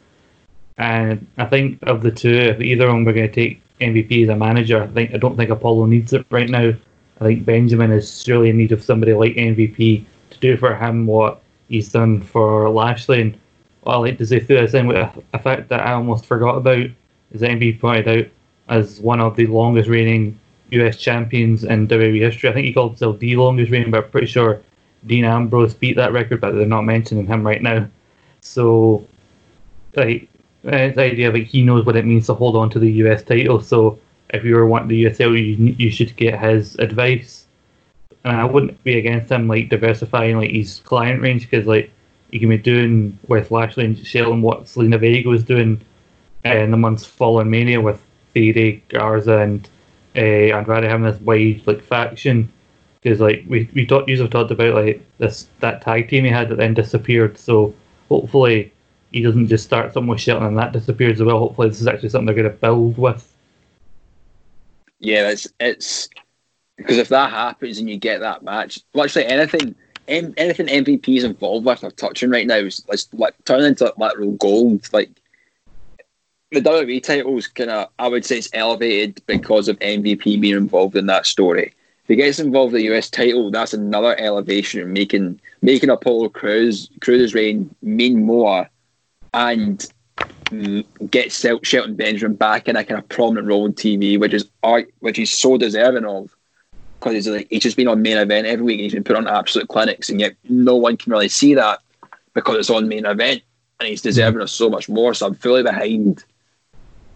And I think of the two, if either of them were going to take MVP as a manager, I think I don't think Apollo needs it right now. I think Benjamin is surely in need of somebody like MVP to do for him what he's done for Lashley. And what I like to say through this with a fact that I almost forgot about is MVP pointed out as one of the longest reigning US champions in WWE history. I think he called himself the longest reigning, but I'm pretty sure Dean Ambrose beat that record, but they're not mentioning him right now. So, like, uh, the idea like he knows what it means to hold on to the US title. So, if you were wanting the US title, you, you should get his advice. And I wouldn't be against him like diversifying like his client range because like you can be doing with Lashley and Shelton what Zelina Vega was doing uh, in the months following Mania with Theory, Garza, and uh, Andrade having this wide like faction. Because like we we talked, you have talked about like this that tag team he had that then disappeared. So hopefully he doesn't just start something with Shelton and that disappears as well. Hopefully this is actually something they're going to build with. Yeah, it's it's because if that happens and you get that match, actually anything anything MVP is involved with or touching right now is like turning into literal gold. Like the WWE titles kind of, I would say it's elevated because of MVP being involved in that story. If he gets involved in the US title, that's another elevation, making making Apollo Crews Crews' reign mean more, and get Shelton Benjamin back in a kind of prominent role on TV, which is which he's so deserving of, because he's like he's just been on main event every week and he's been put on absolute clinics, and yet no one can really see that because it's on main event, and he's deserving of so much more. So I'm fully behind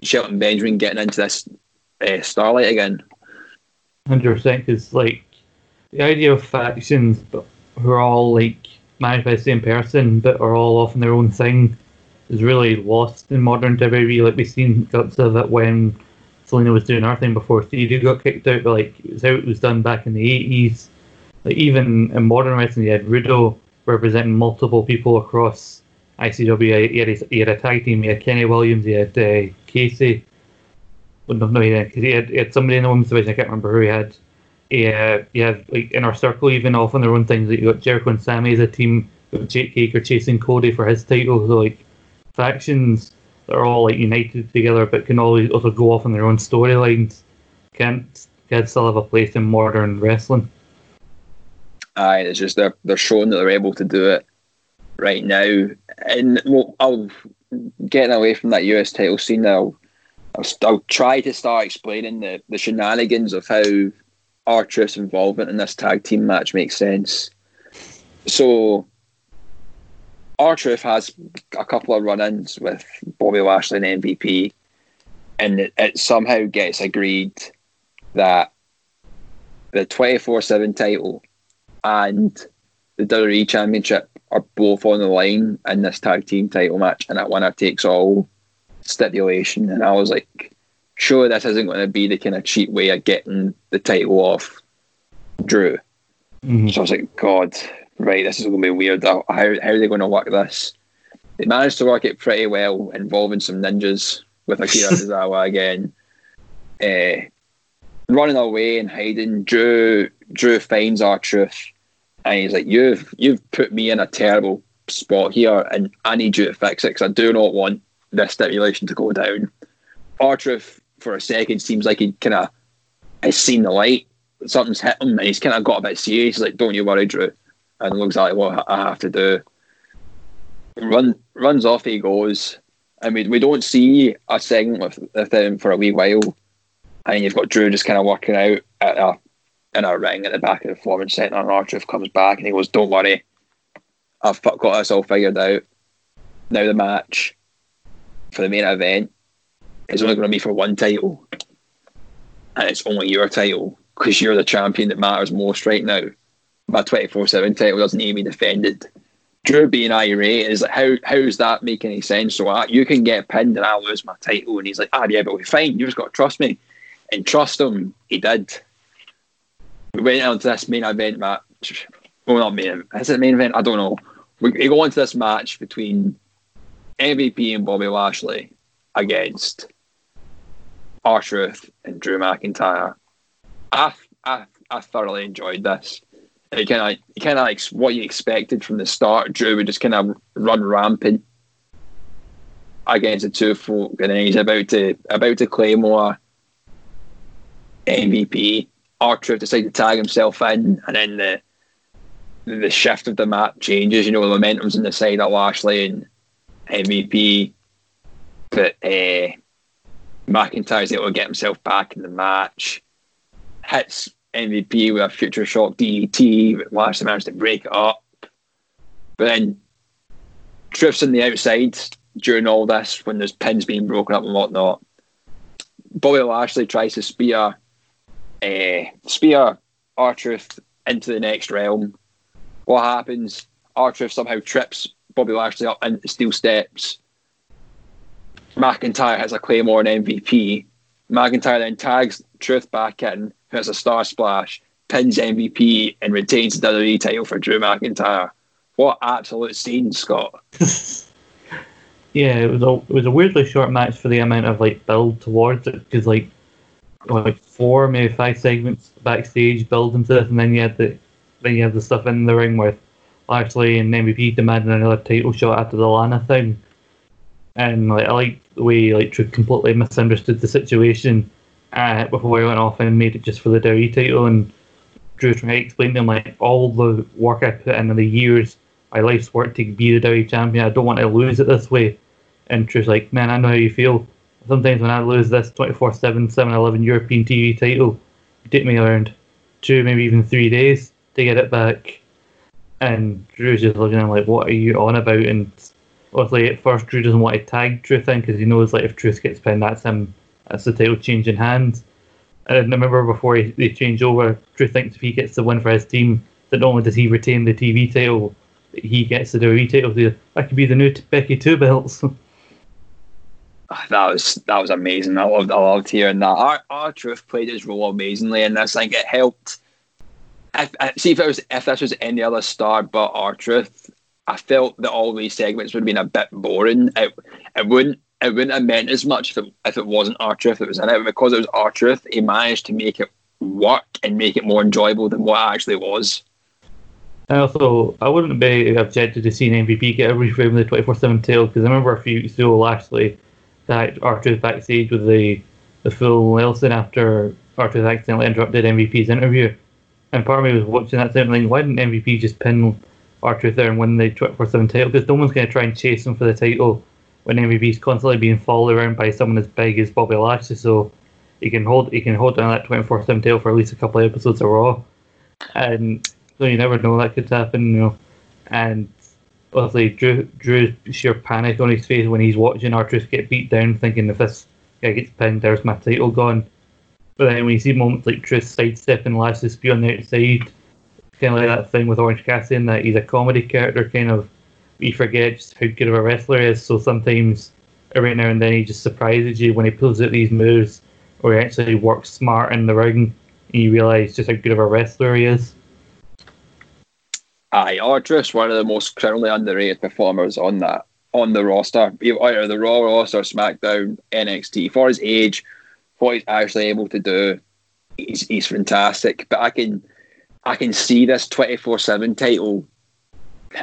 Shelton Benjamin getting into this uh, Starlight again. Hundred percent, because like the idea of factions, but who are all like managed by the same person, but are all off in their own thing, is really lost in modern WWE. Like we've seen guts of it when Zelina was doing her thing before Theory got kicked out, but like it was how it was done back in the eighties. Like even in modern wrestling, you had Rudo representing multiple people across ICW. He had, he had a tag team. He had Kenny Williams. He had uh, Casey. Wouldn't have known he because he had, he had somebody in the women's division. I can't remember who he had. Yeah, he had like inner circle even off on their own things. Like you got Jericho and Sammy as a team. Jake Hager chasing Cody for his title. So like factions that are all like united together, but can always also go off on their own storylines. Can't can still have a place in modern wrestling. Aye, it's just they're they're showing that they're able to do it right now. And well, I'll getting away from that US title scene now. I'll, I'll try to start explaining the, the shenanigans of how R-Truth's involvement in this tag team match makes sense. So, R-Truth has a couple of run-ins with Bobby Lashley and MVP, and it, it somehow gets agreed that the 24-7 title and the WWE Championship are both on the line in this tag team title match, and that winner takes all stipulation. And I was like, sure, this isn't going to be the kind of cheap way of getting the title off Drew. Mhm. So I was like, God, right, this is going to be weird. How, how are they going to work this? They managed to work it pretty well, involving some ninjas with Akira Tozawa again. Uh, running away and hiding, Drew Drew finds R-Truth, and he's like, "You've you've put me in a terrible spot here, and I need you to fix it because I do not want this stipulation to go down." R-Truth, for a second, seems like he kind of has seen the light. Something's hit him, and he's kind of got a bit serious. He's like, "Don't you worry, Drew," and looks like what I have to do. Run runs off. He goes, and we we don't see a segment with, with him for a wee while. And you've got Drew just kind of working out at a in a ring at the back of the performance centre, and R-Truth oh, comes back and he goes, "Don't worry, I've got this all figured out. Now the match for the main event is only going to be for one title, and it's only your title because you're the champion that matters most right now. My twenty four seven title doesn't to be defended." Drew being irate is like, how how's that make any sense? So you can get pinned and I lose my title, and he's like, ah, yeah, but we're fine. You just got to trust me, and trust him. He did. We went on to this main event match. Well, not main. Is it main event? I don't know. We, we go into this match between MVP and Bobby Lashley against R-Truth and Drew McIntyre. I, I, I thoroughly enjoyed this. It kind of, kind of like what you expected from the start. Drew would just kind of run rampant against the two folk, and then he's about to about to claymore MVP. R-Truth decided to tag himself in, and then the the shift of the map changes. You know, the momentum's on the side of Lashley and MVP, but uh, McIntyre's able to get himself back in the match. Hits MVP with a future shock DDT, but Lashley managed to break it up. But then Truth's on the outside during all this when there's pins being broken up and whatnot. Bobby Lashley tries to spear uh, spear R-Truth into the next realm. What happens? R-Truth somehow trips Bobby Lashley up into steel steps. McIntyre has a Claymore and MVP. McIntyre then tags Truth back in, who has a Star Splash, pins MVP, and retains the WWE title for Drew McIntyre. What absolute scene, Scott! Yeah, it was a it was a weirdly short match for the amount of like build towards it because like like four maybe five segments backstage building to this, and then you had the then you had the stuff in the ring with Lashley and MVP demanding another title shot after the Lana thing, and like I like the way like Drew completely misunderstood the situation uh, before he went off and made it just for the WWE title, and Drew trying to explain to him like all the work I put in in the years, my life's work to be the WWE champion. I don't want to lose it this way. And Drew's like, man, I know how you feel. Sometimes when I lose this 24 7, 7 11 European TV title, it take me around two, maybe even three days to get it back. And Drew's just looking at him like, what are you on about? And obviously, at first, Drew doesn't want to tag Truth in because he knows like if Truth gets pinned, that's him, that's the title changing hands. And I remember before he, they change over, Drew thinks if he gets the win for his team, that not only does he retain the TV title, he gets the WWE title. So that could be the new Becky Two belts. Ah, that was that was amazing. I loved I loved hearing that. Our, our Truth played his role amazingly, and I think it helped. If, I- see if it was if this was any other star but our Truth, I felt that all these segments would have been a bit boring. It it wouldn't it wouldn't have meant as much if it if it wasn't our Truth that was in it. Because it was our Truth, he managed to make it work and make it more enjoyable than what it actually was. And also, I wouldn't be objected to seeing MVP get a reframe of the 24 7 title because I remember a few weeks ago, that R-Truth's backstage with the, the full Nelson after R-Truth accidentally interrupted MVP's interview. And part of me was watching that thing why didn't MVP just pin R-Truth there and win the 24/7 title? Because no one's going to try and chase him for the title when MVP is constantly being followed around by someone as big as Bobby Lashley. So he can hold he can hold down that 24/7 title for at least a couple of episodes of Raw, and so you never know that could happen. You know, and obviously Drew Drew's sheer panic on his face when he's watching R-Truth get beat down, thinking if this guy gets pinned, there's my title gone. But then when you see moments like Truth sidestepping Lashley spear on the outside, kind of like that thing with Orange Cassidy, that he's a comedy character, kind of you forget just how good of a wrestler he is. So sometimes every now and then he just surprises you when he pulls out these moves, or he actually works smart in the ring, and you realise just how good of a wrestler he is. Aye, R-Truth's one of the most criminally underrated performers on that on the roster, either the Raw roster, SmackDown, NXT. For his age, what he's actually able to do, he's, he's fantastic. But I can I can see this twenty four seven title.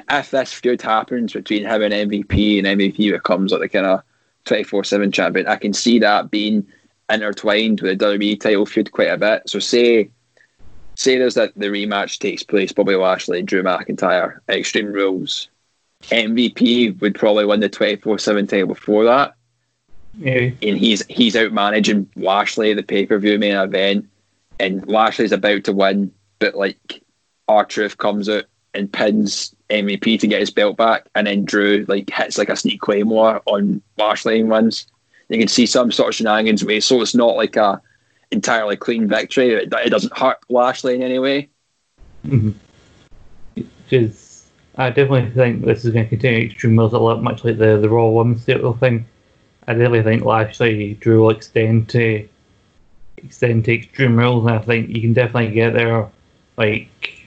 If this feud happens between him and MVP, and MVP becomes like the kind of twenty four seven champion, I can see that being intertwined with the WWE title feud quite a bit. So say say there's that the rematch takes place, Bobby Lashley, Drew McIntyre, Extreme Rules. MVP would probably win the twenty four seven title before that. Yeah. And he's he's out managing Lashley the pay per view main event, and Lashley's about to win, but like R-Truth comes out and pins MVP to get his belt back, and then Drew like hits like a sneak claymore on Lashley and wins. You can see some sort of shenanigans way, so it's not like a entirely clean victory. It, it doesn't hurt Lashley in any way. Mm-hmm. I definitely think this is going to continue Extreme Rules a lot, much like the the Raw Women's title thing. I really think Lashley Drew will extend to extend to Extreme Rules, and I think you can definitely get there. Like,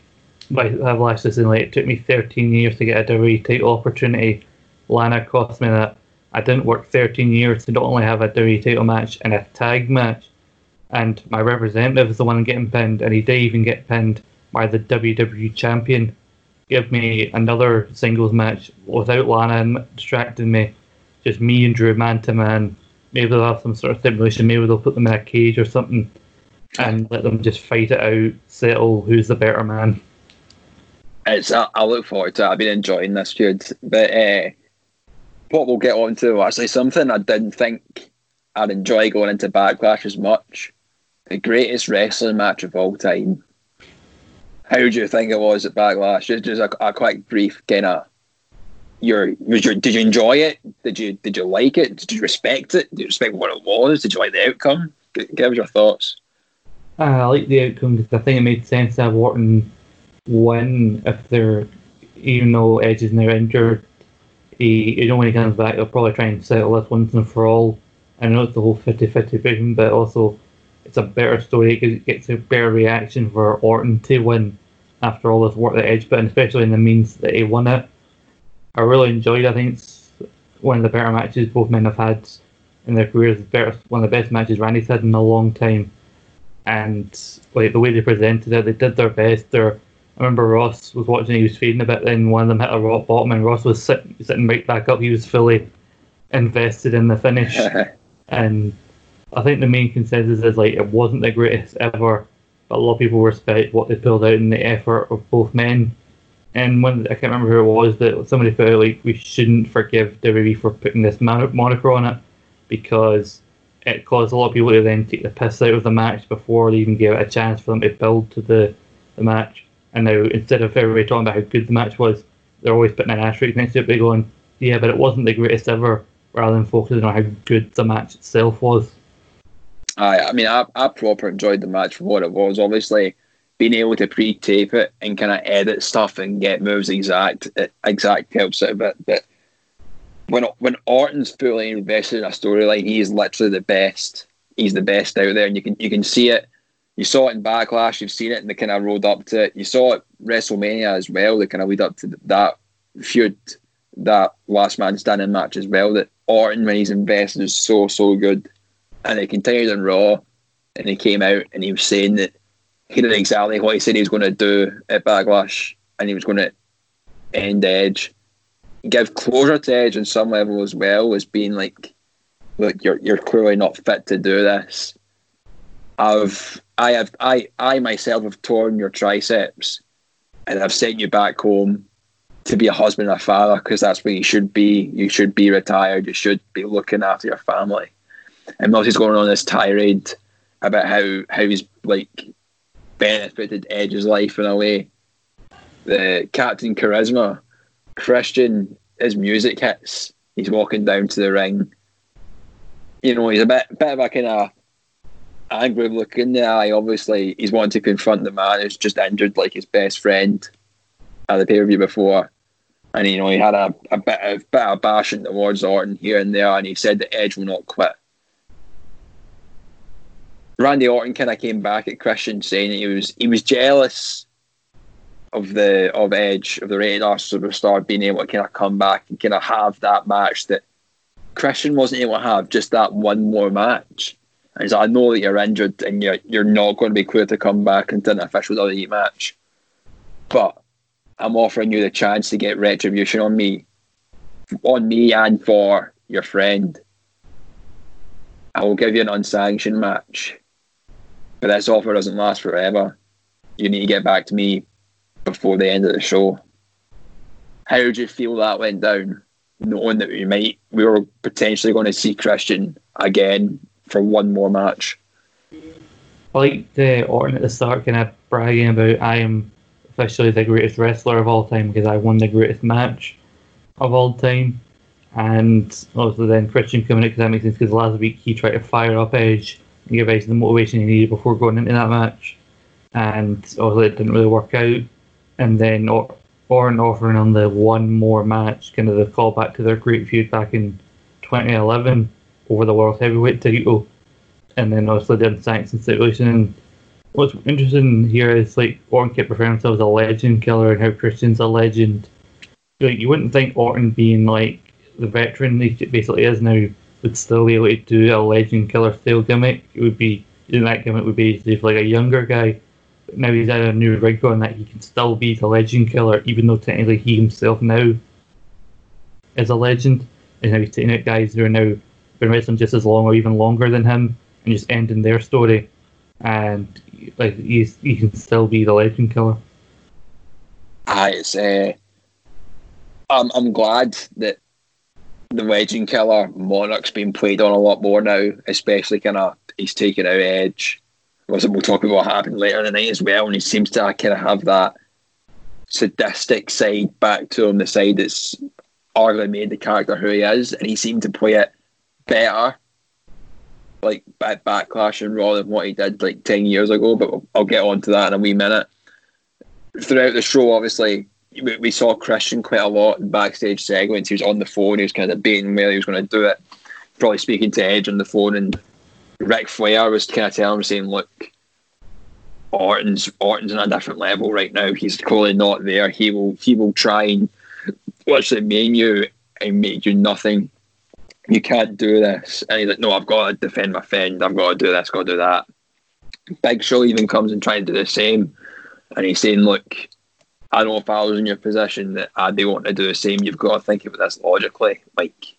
like I've Lashley saying, like it took me 13 years to get a WWE title opportunity. Lana cost me that. I didn't work 13 years to not only have a WWE title match and a tag match, and my representative is the one getting pinned, and he did even get pinned by the WWE champion. Give me another singles match without Lana distracting me just me and Drew man to man. Maybe they'll have some sort of stipulation. Maybe they'll put them in a cage or something, and let them just fight it out, settle who's the better man. It's I, I look forward to it. I've been enjoying this feud, but uh, what we'll get on to actually something I didn't think I'd enjoy going into Backlash as much. The greatest wrestling match of all time. How do you think it was at Backlash? Just, just a, a quick brief kind of your was your did you enjoy it? Did you did you like it? Did you respect it? Did you respect what it was? Did you like the outcome? Give us your thoughts. Uh, I like the outcome because I think it made sense to have Orton win if they're even though Edge is now injured. He you know when he comes back he'll probably try and settle this once and for all. I know it's the whole 50-50 vision, but also it's a better story because it gets a better reaction for Orton to win after all this work that Edge put in, especially in the means that he won it. I really enjoyed. I think it's one of the better matches both men have had in their careers. Better, one of the best matches Randy's had in a long time. And like the way they presented it, they did their best. There, I remember Ross was watching. He was fading a bit. Then one of them hit a rock bottom, and Ross was sitting, sitting right back up. He was fully invested in the finish. and I think the main consensus is like it wasn't the greatest ever, but a lot of people respect what they pulled out in the effort of both men and when I can't remember who it was that somebody put out like we shouldn't forgive WWE for putting this mon- moniker on it because it caused a lot of people to then take the piss out of the match before they even gave it a chance for them to build to the, the match. And now instead of everybody talking about how good the match was, they're always putting an asterisk next to it, by going, yeah, but it wasn't the greatest ever, rather than focusing on how good the match itself was. I, I mean, I, I proper enjoyed the match for what it was. Obviously, being able to pre-tape it and kind of edit stuff and get moves exact exact helps out a bit. But when when Orton's fully invested in a storyline, he is literally the best. He's the best out there, and you can you can see it. You saw it in Backlash. You've seen it in the kind of road up to it. You saw it WrestleMania as well. The kind of lead up to that feud, that last man standing match as well. That Orton, when he's invested, is so so good, and it continued on Raw. And he came out and he was saying that he did exactly what he said he was going to do at Backlash, and he was going to end Edge, give closure to Edge on some level as well as being like, look, you're you're clearly not fit to do this. I've I have I I myself have torn your triceps, and I've sent you back home to be a husband and a father because that's where you should be. You should be retired. You should be looking after your family. And he's going on this tirade about how how he's like benefited Edge's life in a way. The Captain Charisma, Christian, his music hits. He's walking down to the ring. You know, he's a bit bit of a kind of angry look in the eye. Obviously, he's wanting to confront the man who's just injured like his best friend at the pay per view before. And you know, he had a, a bit of bit of bashing towards Orton here and there, and he said that Edge will not quit. Randy Orton kind of came back at Christian saying he was he was jealous of the of Edge of the rated R superstar being able to kind of come back and kind of have that match that Christian wasn't able to have just that one more match. And he's like, I know that you're injured and you're you're not going to be clear to come back and an official WWE match, but I'm offering you the chance to get retribution on me, on me and for your friend. I will give you an unsanctioned match but this offer doesn't last forever. You need to get back to me before the end of the show. How did you feel that went down, knowing that we might we were potentially going to see Christian again for one more match? I like the Orton at the start kind of bragging about I am officially the greatest wrestler of all time because I won the greatest match of all time. And also then Christian coming out because that makes sense because last week he tried to fire up Edge and give Edge the motivation he needed before going into that match. And obviously it didn't really work out. And then or- Orton offering on the one more match, kind of the callback to their great feud back in 2011 over the World Heavyweight title. And then obviously the unsanctioned situation. And what's interesting here is like Orton kept referring himself as a legend killer and how Christian's a legend. Like you wouldn't think Orton being like the veteran he basically is now would still be able to do a legend killer style gimmick. It would be that gimmick would be if like a younger guy. But now he's had a new rig on that he can still be the legend killer, even though technically he himself now is a legend. And now he's taking out guys who are now been wrestling just as long or even longer than him and just ending their story. And like he's he can still be the legend killer. I it's uh, I'm I'm glad that the Legend Killer Monarch's being played on a lot more now, especially kind of he's taking out Edge. Was We'll talk about what happened later in the night as well, and he seems to kind of have that sadistic side back to him, the side that's arguably made the character who he is, and he seemed to play it better, like at Backlash and Raw than what he did like ten years ago. But I'll get on to that in a wee minute. Throughout the show, obviously, we saw Christian quite a lot in backstage segments. He was on the phone. He was kind of debating whether he was going to do it. Probably speaking to Edge on the phone, and Ric Flair was kind of telling him, saying, "Look, Orton's Orton's on a different level right now. He's clearly not there. He will he will try and literally maim you and make you nothing. You can't do this." And he's like, "No, I've got to defend my friend. I've got to do this. Got to do that." Big Show even comes and tries to do the same, and he's saying, "Look." I know if I was in your position that I'd be wanting to do the same. You've got to think of this logically. Like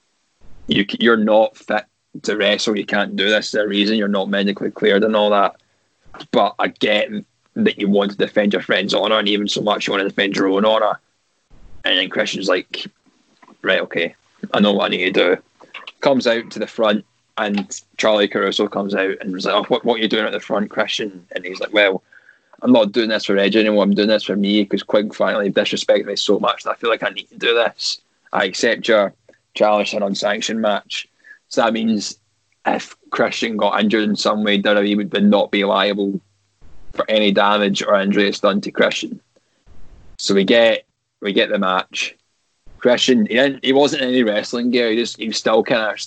you, you're not fit to wrestle. You can't do this. There's a reason you're not medically cleared and all that. But I get that you want to defend your friend's honour, and even so much you want to defend your own honour. And then Christian's like, right, okay, I know what I need to do. Comes out to the front, and Charly Caruso comes out and was like, oh, what, what are you doing at the front, Christian? And he's like, well, I'm not doing this for Edge anymore. I'm doing this for me because Quig finally disrespected me so much that I feel like I need to do this. I accept your challenge to an unsanctioned match. So that means if Christian got injured in some way, WWE would not be liable for any damage or injury it's done to Christian. So we get we get the match. Christian he didn't he wasn't any wrestling gear. He just he was still kind of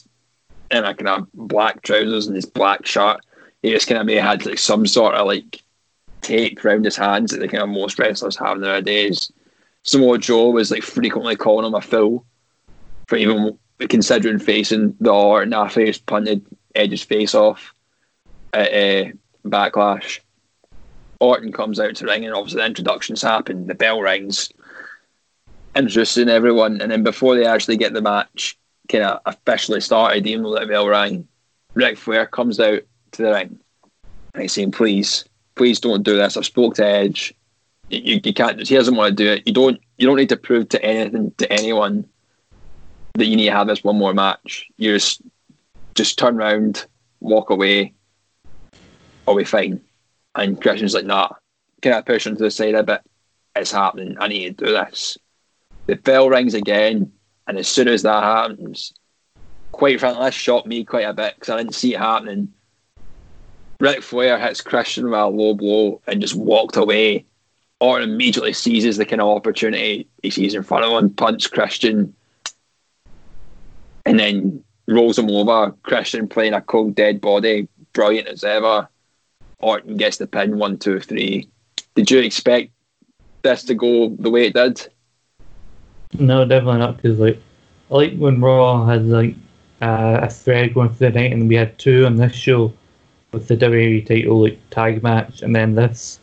in a kind of black trousers and his black shirt. He just kind of may had like some sort of like tape around his hands that the kind of most wrestlers have nowadays. Samoa Joe was like frequently calling him a fool for even considering facing the or nah face punted Edge's face off at uh, Backlash. Orton comes out to ring and obviously the introductions happen, the bell rings, introducing everyone, and then before they actually get the match kind of officially started, even though the bell rang, Ric Flair comes out to the ring and he's saying, "Please, please don't do this. I've spoke to Edge. You, you can't. He doesn't want to do it. You don't. You don't need to prove to anything to anyone that you need to have this one more match. You just just turn around, walk away, I'll be fine. And Christian's like, nah, kind of push him to the side a bit. It's happening. I need to do this. The bell rings again, and as soon as that happens, quite frankly, that shocked me quite a bit because I didn't see it happening. Ric Flair hits Christian with a low blow and just walked away. Orton immediately seizes the kind of opportunity he sees in front of him, punch Christian, and then rolls him over. Christian playing a cold dead body, brilliant as ever. Orton gets the pin, one, two, three. Did you expect this to go the way it did? No, definitely not. Because like, I like when Raw had like uh, a thread going through the night, and we had two on this show with the WWE title like tag match, and then this,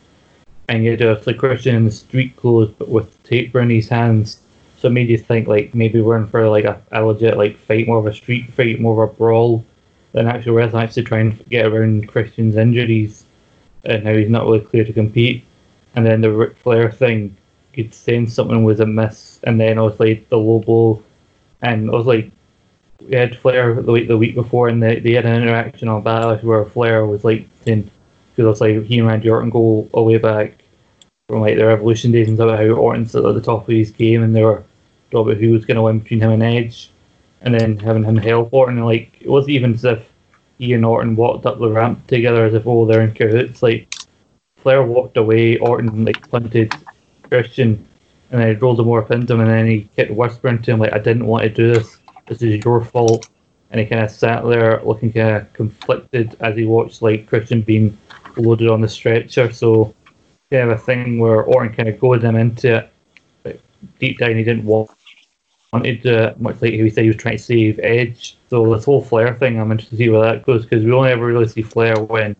and you had uh, like Christian in the street clothes but with tape around his hands. So it made you think like maybe we're in for like a, a legit like fight, more of a street fight, more of a brawl than actual wrestling. Actually, trying to get around Christian's injuries, and now he's not really clear to compete. And then the Ric Flair thing, you'd sense something was amiss, and then obviously the low blow, and I was like, we had Flair the week the week before, and they, they had an interaction on Backlash where Flair was like saying, because like he and Randy Orton go all the way back from like their Evolution days and about how Orton's at the top of his game, and they were talking about who was going to win between him and Edge, and then having him help Orton, and like it wasn't even as if he and Orton walked up the ramp together as if oh they're in cahoots. Like Flair walked away, Orton like punted Christian, and he rolled him more into him, and then he kept whispering to him like I didn't want to do this this is your fault. And he kind of sat there looking kind of conflicted as he watched like Christian being loaded on the stretcher. So kind of a thing where Orton kind of goaded him into it. But deep down, he didn't want wanted to, much like he said he was trying to save Edge. So this whole Flair thing, I'm interested to see where that goes because we only ever really see Flair when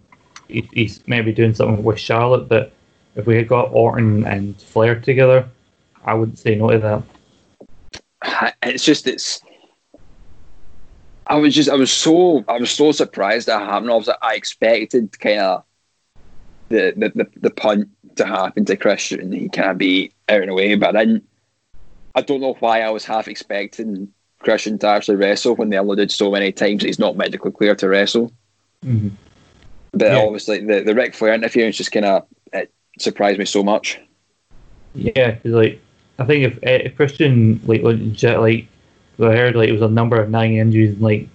he, he's maybe doing something with Charlotte. But if we had got Orton and Flair together, I wouldn't say no to that. It's just it's I was just I was so I was so surprised that happened. I was I expected kind of the, the the the punt to happen to Christian. He can't be out and away, but I didn't. I don't know why I was half expecting Christian to actually wrestle when they alluded so many times that he's not medically clear to wrestle. Mm-hmm. But yeah. obviously, the the Ric Flair interference just kind of surprised me so much. Yeah, like I think if, eh, if Christian like like I heard like it was a number of nine injuries and like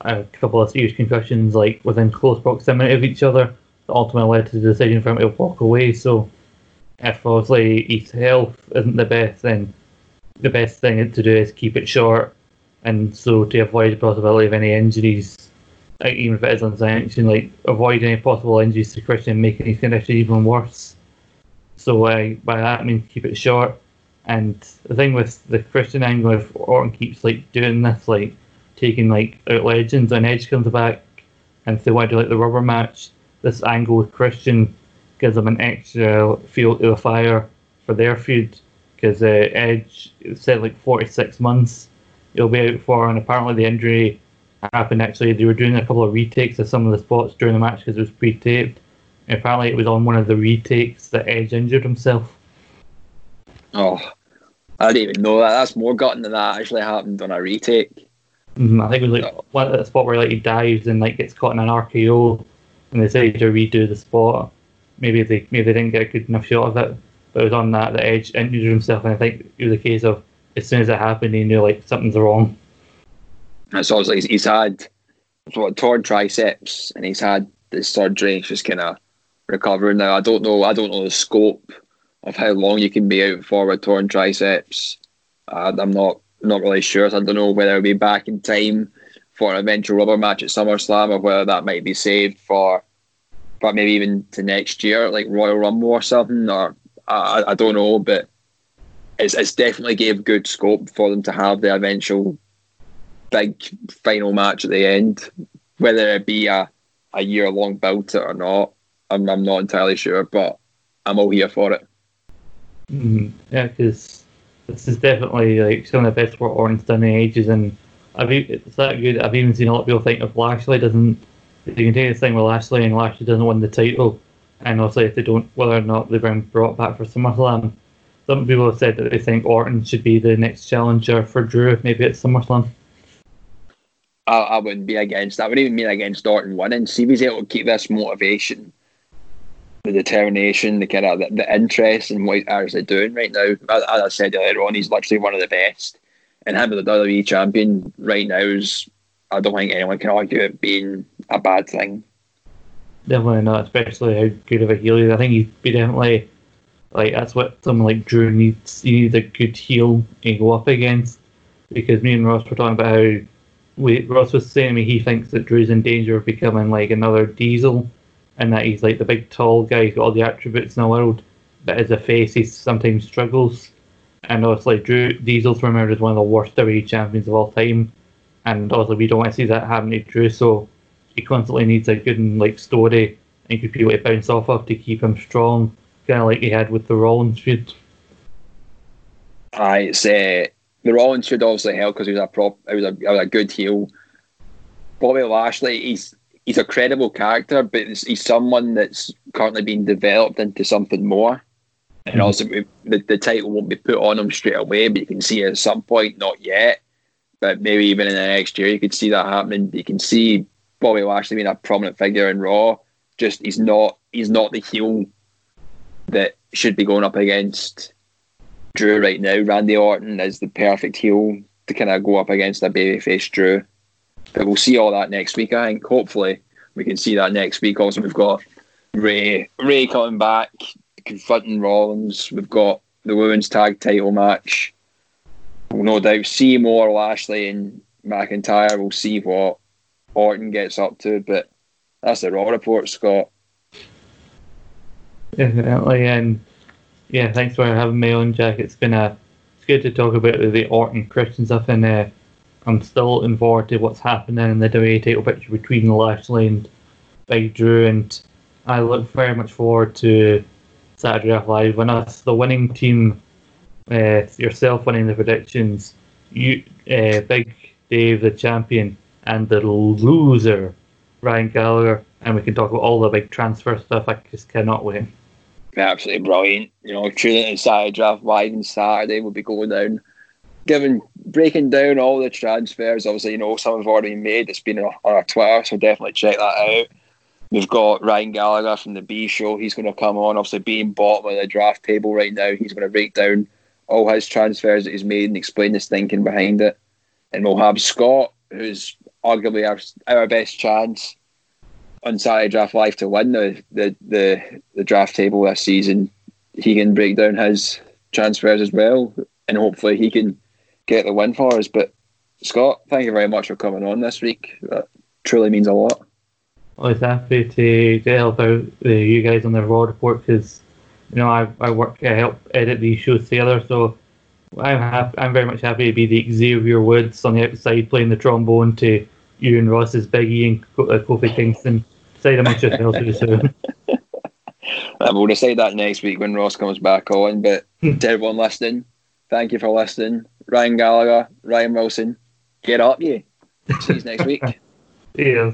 a couple of serious concussions like within close proximity of each other that ultimately led to the decision for him to walk away. So if obviously his health isn't the best, then the best thing to do is keep it short. And so to avoid the possibility of any injuries, even if it is on unsanctioned, like avoid any possible injuries to Christian, making his condition even worse. So uh, by that I mean keep it short. And the thing with the Christian angle, if Orton keeps like doing this, like taking like out legends, and Edge comes back, and if they want to do like the rubber match, this angle with Christian gives them an extra fuel to the fire for their feud. Because uh, Edge said like 46 months he'll be out for, and apparently the injury happened actually. They were doing a couple of retakes of some of the spots during the match because it was pre-taped. Apparently, it was on one of the retakes that Edge injured himself. Oh, I didn't even know that. That's more gutting than that actually happened on a retake. Mm, I think it was like oh. one the spot where like he dives and like gets caught in an RKO, and they say to redo the spot. Maybe they maybe they didn't get a good enough shot of it, but it was on that the Edge injured himself, and I think it was a case of as soon as it happened, he knew like something's wrong. So obviously he's had what torn triceps, and he's had the surgery. just kind of recovering now. I don't know. I don't know the scope of how long you can be out for with torn triceps. Uh, I'm not not really sure. So I don't know whether it'll be back in time for an eventual rubber match at SummerSlam or whether that might be saved for, but maybe even to next year, like Royal Rumble or something. Or I, I don't know, but it's it's definitely gave good scope for them to have the eventual big final match at the end, whether it be a a year long bout or not. I'm I'm not entirely sure, but I'm all here for it. Mm, yeah, because this is definitely like some of the best work Orton's done in ages, and I've it's that good. I've even seen a lot of people think if Lashley doesn't you can take this thing with Lashley and Lashley doesn't win the title, and also if they don't, whether or not they've been brought back for SummerSlam. Some people have said that they think Orton should be the next challenger for Drew, maybe at SummerSlam. I, I wouldn't be against that. I wouldn't even mean against Orton winning. See if he's able to keep this motivation, the determination, the kind of the, the interest in what he's actually doing right now. As, as I said earlier on, he's literally one of the best. And him as the WWE champion right now is, I don't think anyone can argue it being a bad thing. Definitely not, especially how good of a heel he is. I think he'd be definitely like that's what someone like Drew needs. He needs a good heel to go up against. Because me and Ross were talking about how we, Ross was saying to me he thinks that Drew's in danger of becoming like another Diesel, and that he's like the big tall guy, he's got all the attributes in the world, but as a face he sometimes struggles. And obviously Drew Diesel's remembered as one of the worst WWE champions of all time, and obviously we don't want to see that happen to Drew, so he constantly needs a good like story and good people to bounce off of to keep him strong, kind of like he had with the Rollins feud. I say the Rollins should obviously help because he was a prop, he was a, he was a good heel. Bobby Lashley, he's he's a credible character, but he's someone that's currently being developed into something more. And mm-hmm. also, the, the title won't be put on him straight away, but you can see at some point, not yet. But maybe even in the next year, you could see that happening. You can see Bobby Lashley being a prominent figure in Raw. Just he's not he's not the heel that should be going up against Drew right now. Randy Orton is the perfect heel to kind of go up against a babyface Drew. But we'll see all that next week. I think hopefully we can see that next week. Also, we've got Rey Rey coming back, confronting Rollins. We've got the women's tag title match. We'll no doubt see more Lashley and McIntyre. We'll see what Orton gets up to, but that's the Raw report, Scott. Definitely, and yeah, thanks for having me on, Jack. It's been a it's good to talk about the Orton Christian stuff, and uh, I'm still looking forward to what's happening in the WWE title picture between Lashley and Big Drew, and I look very much forward to Saturday Night Live when us the winning team, uh, yourself winning the predictions, you uh, Big Dave the champion, and the loser Ryan Gallagher, and we can talk about all the big transfer stuff. I just cannot wait absolutely brilliant. You know, tuning Saturday Draft Live on Saturday, we'll be going down, giving, breaking down all the transfers. Obviously, you know, some have already been made. It's been on our Twitter, so definitely check that out. We've got Ryan Gallagher from the B Show. He's going to come on, obviously being bottom of the draft table right now. He's going to break down all his transfers that he's made and explain his thinking behind it. And we'll have Scott, who's arguably our, our best chance on Saturday Draft Live to win the, the, the, the draft table this season, he can break down his transfers as well, and hopefully he can get the win for us. But Scott, thank you very much for coming on this week. That truly means a lot. I was happy to, to help out uh, you guys on the Raw report because you know I, I work I help edit these shows together, so I'm happy, I'm very much happy to be the Xavier Woods on the outside playing the trombone to you and Ross's Biggie and uh, Kofi Kingston say to Manchester United soon. We'll decide that next week when Ross comes back on. But to everyone listening, thank you for listening. Ryan Gallagher, Ryan Wilson, get up, you. See you next week. Yeah.